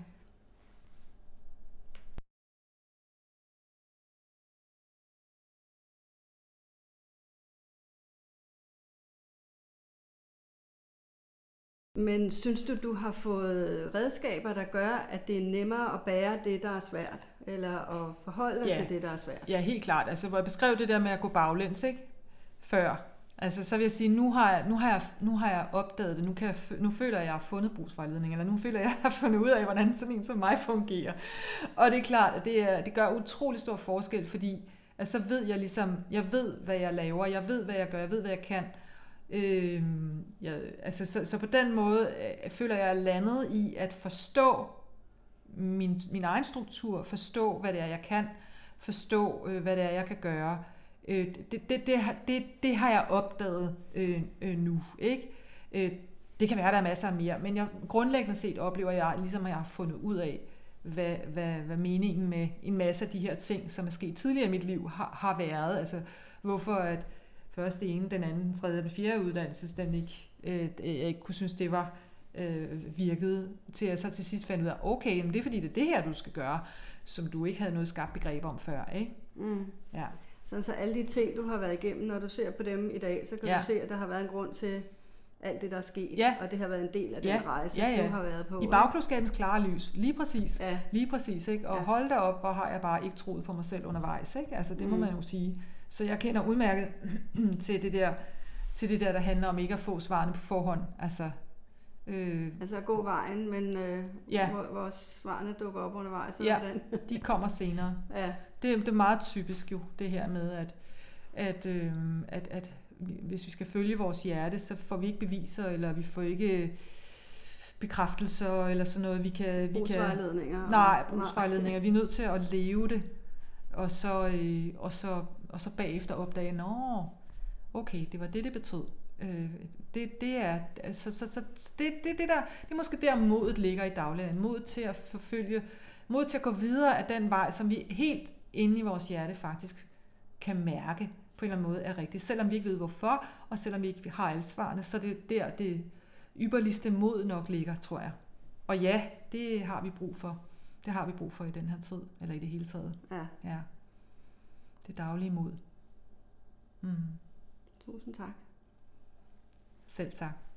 Men synes du, du har fået redskaber, der gør, at det er nemmere at bære det, der er svært? Eller at forholde dig ja. til det, der er svært? Ja, helt klart. Altså, hvor jeg beskrev det der med at gå baglæns, ikke? Før. Altså, så vil jeg sige, nu har jeg, nu har jeg, nu har jeg opdaget det. Nu, kan jeg, nu føler jeg, at jeg har fundet brugsvejledning. Eller nu føler jeg, at jeg har fundet ud af, hvordan sådan en som mig fungerer. Og det er klart, at det, er, det gør utrolig stor forskel, fordi altså, så ved jeg ligesom, jeg ved, hvad jeg laver. Jeg ved, hvad jeg gør. Jeg ved, hvad jeg kan. Øh, jeg, altså, så, så på den måde øh, føler jeg landet i at forstå min, min egen struktur, forstå, hvad det er, jeg kan, forstå, øh, hvad det er, jeg kan gøre. Øh, det, det, det, det, det har jeg opdaget øh, øh, nu. ikke? Øh, det kan være, der er masser af mere, men jeg, grundlæggende set oplever jeg, ligesom jeg har fundet ud af, hvad, hvad, hvad meningen med en masse af de her ting, som er sket tidligere i mit liv, har, har været. Altså, hvorfor at først det ene, den anden, den tredje, den fjerde uddannelse, den ikke, øh, jeg ikke kunne synes, det var øh, virkede, til at så til sidst fandt ud af, okay, men det er fordi, det er det her, du skal gøre, som du ikke havde noget skabt begreb om før, ikke? Mm. Ja. Så, så alle de ting, du har været igennem, når du ser på dem i dag, så kan ja. du se, at der har været en grund til alt det, der er sket, ja. og det har været en del af ja. den rejse, ja, ja. du har været på. I bagklodskabens klare lys, lige præcis. Ja. Lige præcis, ikke? Og Ja. hold da op, hvor har jeg bare ikke troet på mig selv undervejs, ikke? Altså, det må Mm. man jo sige. Så jeg kender udmærket til det der, til det der, der handler om ikke at få svarene på forhånd. Altså, øh, Altså at gå vejen, men øh, Ja. hvor, hvor svarene dukker op undervejs. Ja. hvordan. de kommer senere. ja. Det, det er meget typisk jo, det her med, at, at, øh, at, at vi- hvis vi skal følge vores hjerte, så får vi ikke beviser, eller vi får ikke bekræftelser, eller sådan noget. Vi kan, vi kan, nej, brugsvejledninger. Vi er nødt til at leve det, og så, øh, og så, og så bagefter opdage, nå, okay, det var det, det betød. Øh, det, det er altså, så, så, det, det, det, der, det er måske der modet ligger i dagligdagen. Mod til at forfølge, mod til at gå videre af den vej, som vi helt inde i vores hjerte faktisk kan mærke på en eller anden måde er rigtigt. Selvom vi ikke ved hvorfor, og selvom vi ikke har alle svarene, så det er der det ypperligste mod nok ligger, tror jeg. Og ja, det har vi brug for. Det har vi brug for i den her tid, eller i det hele taget. Ja, Ja. Det daglige mod. Mm. tusind tak. Selv tak.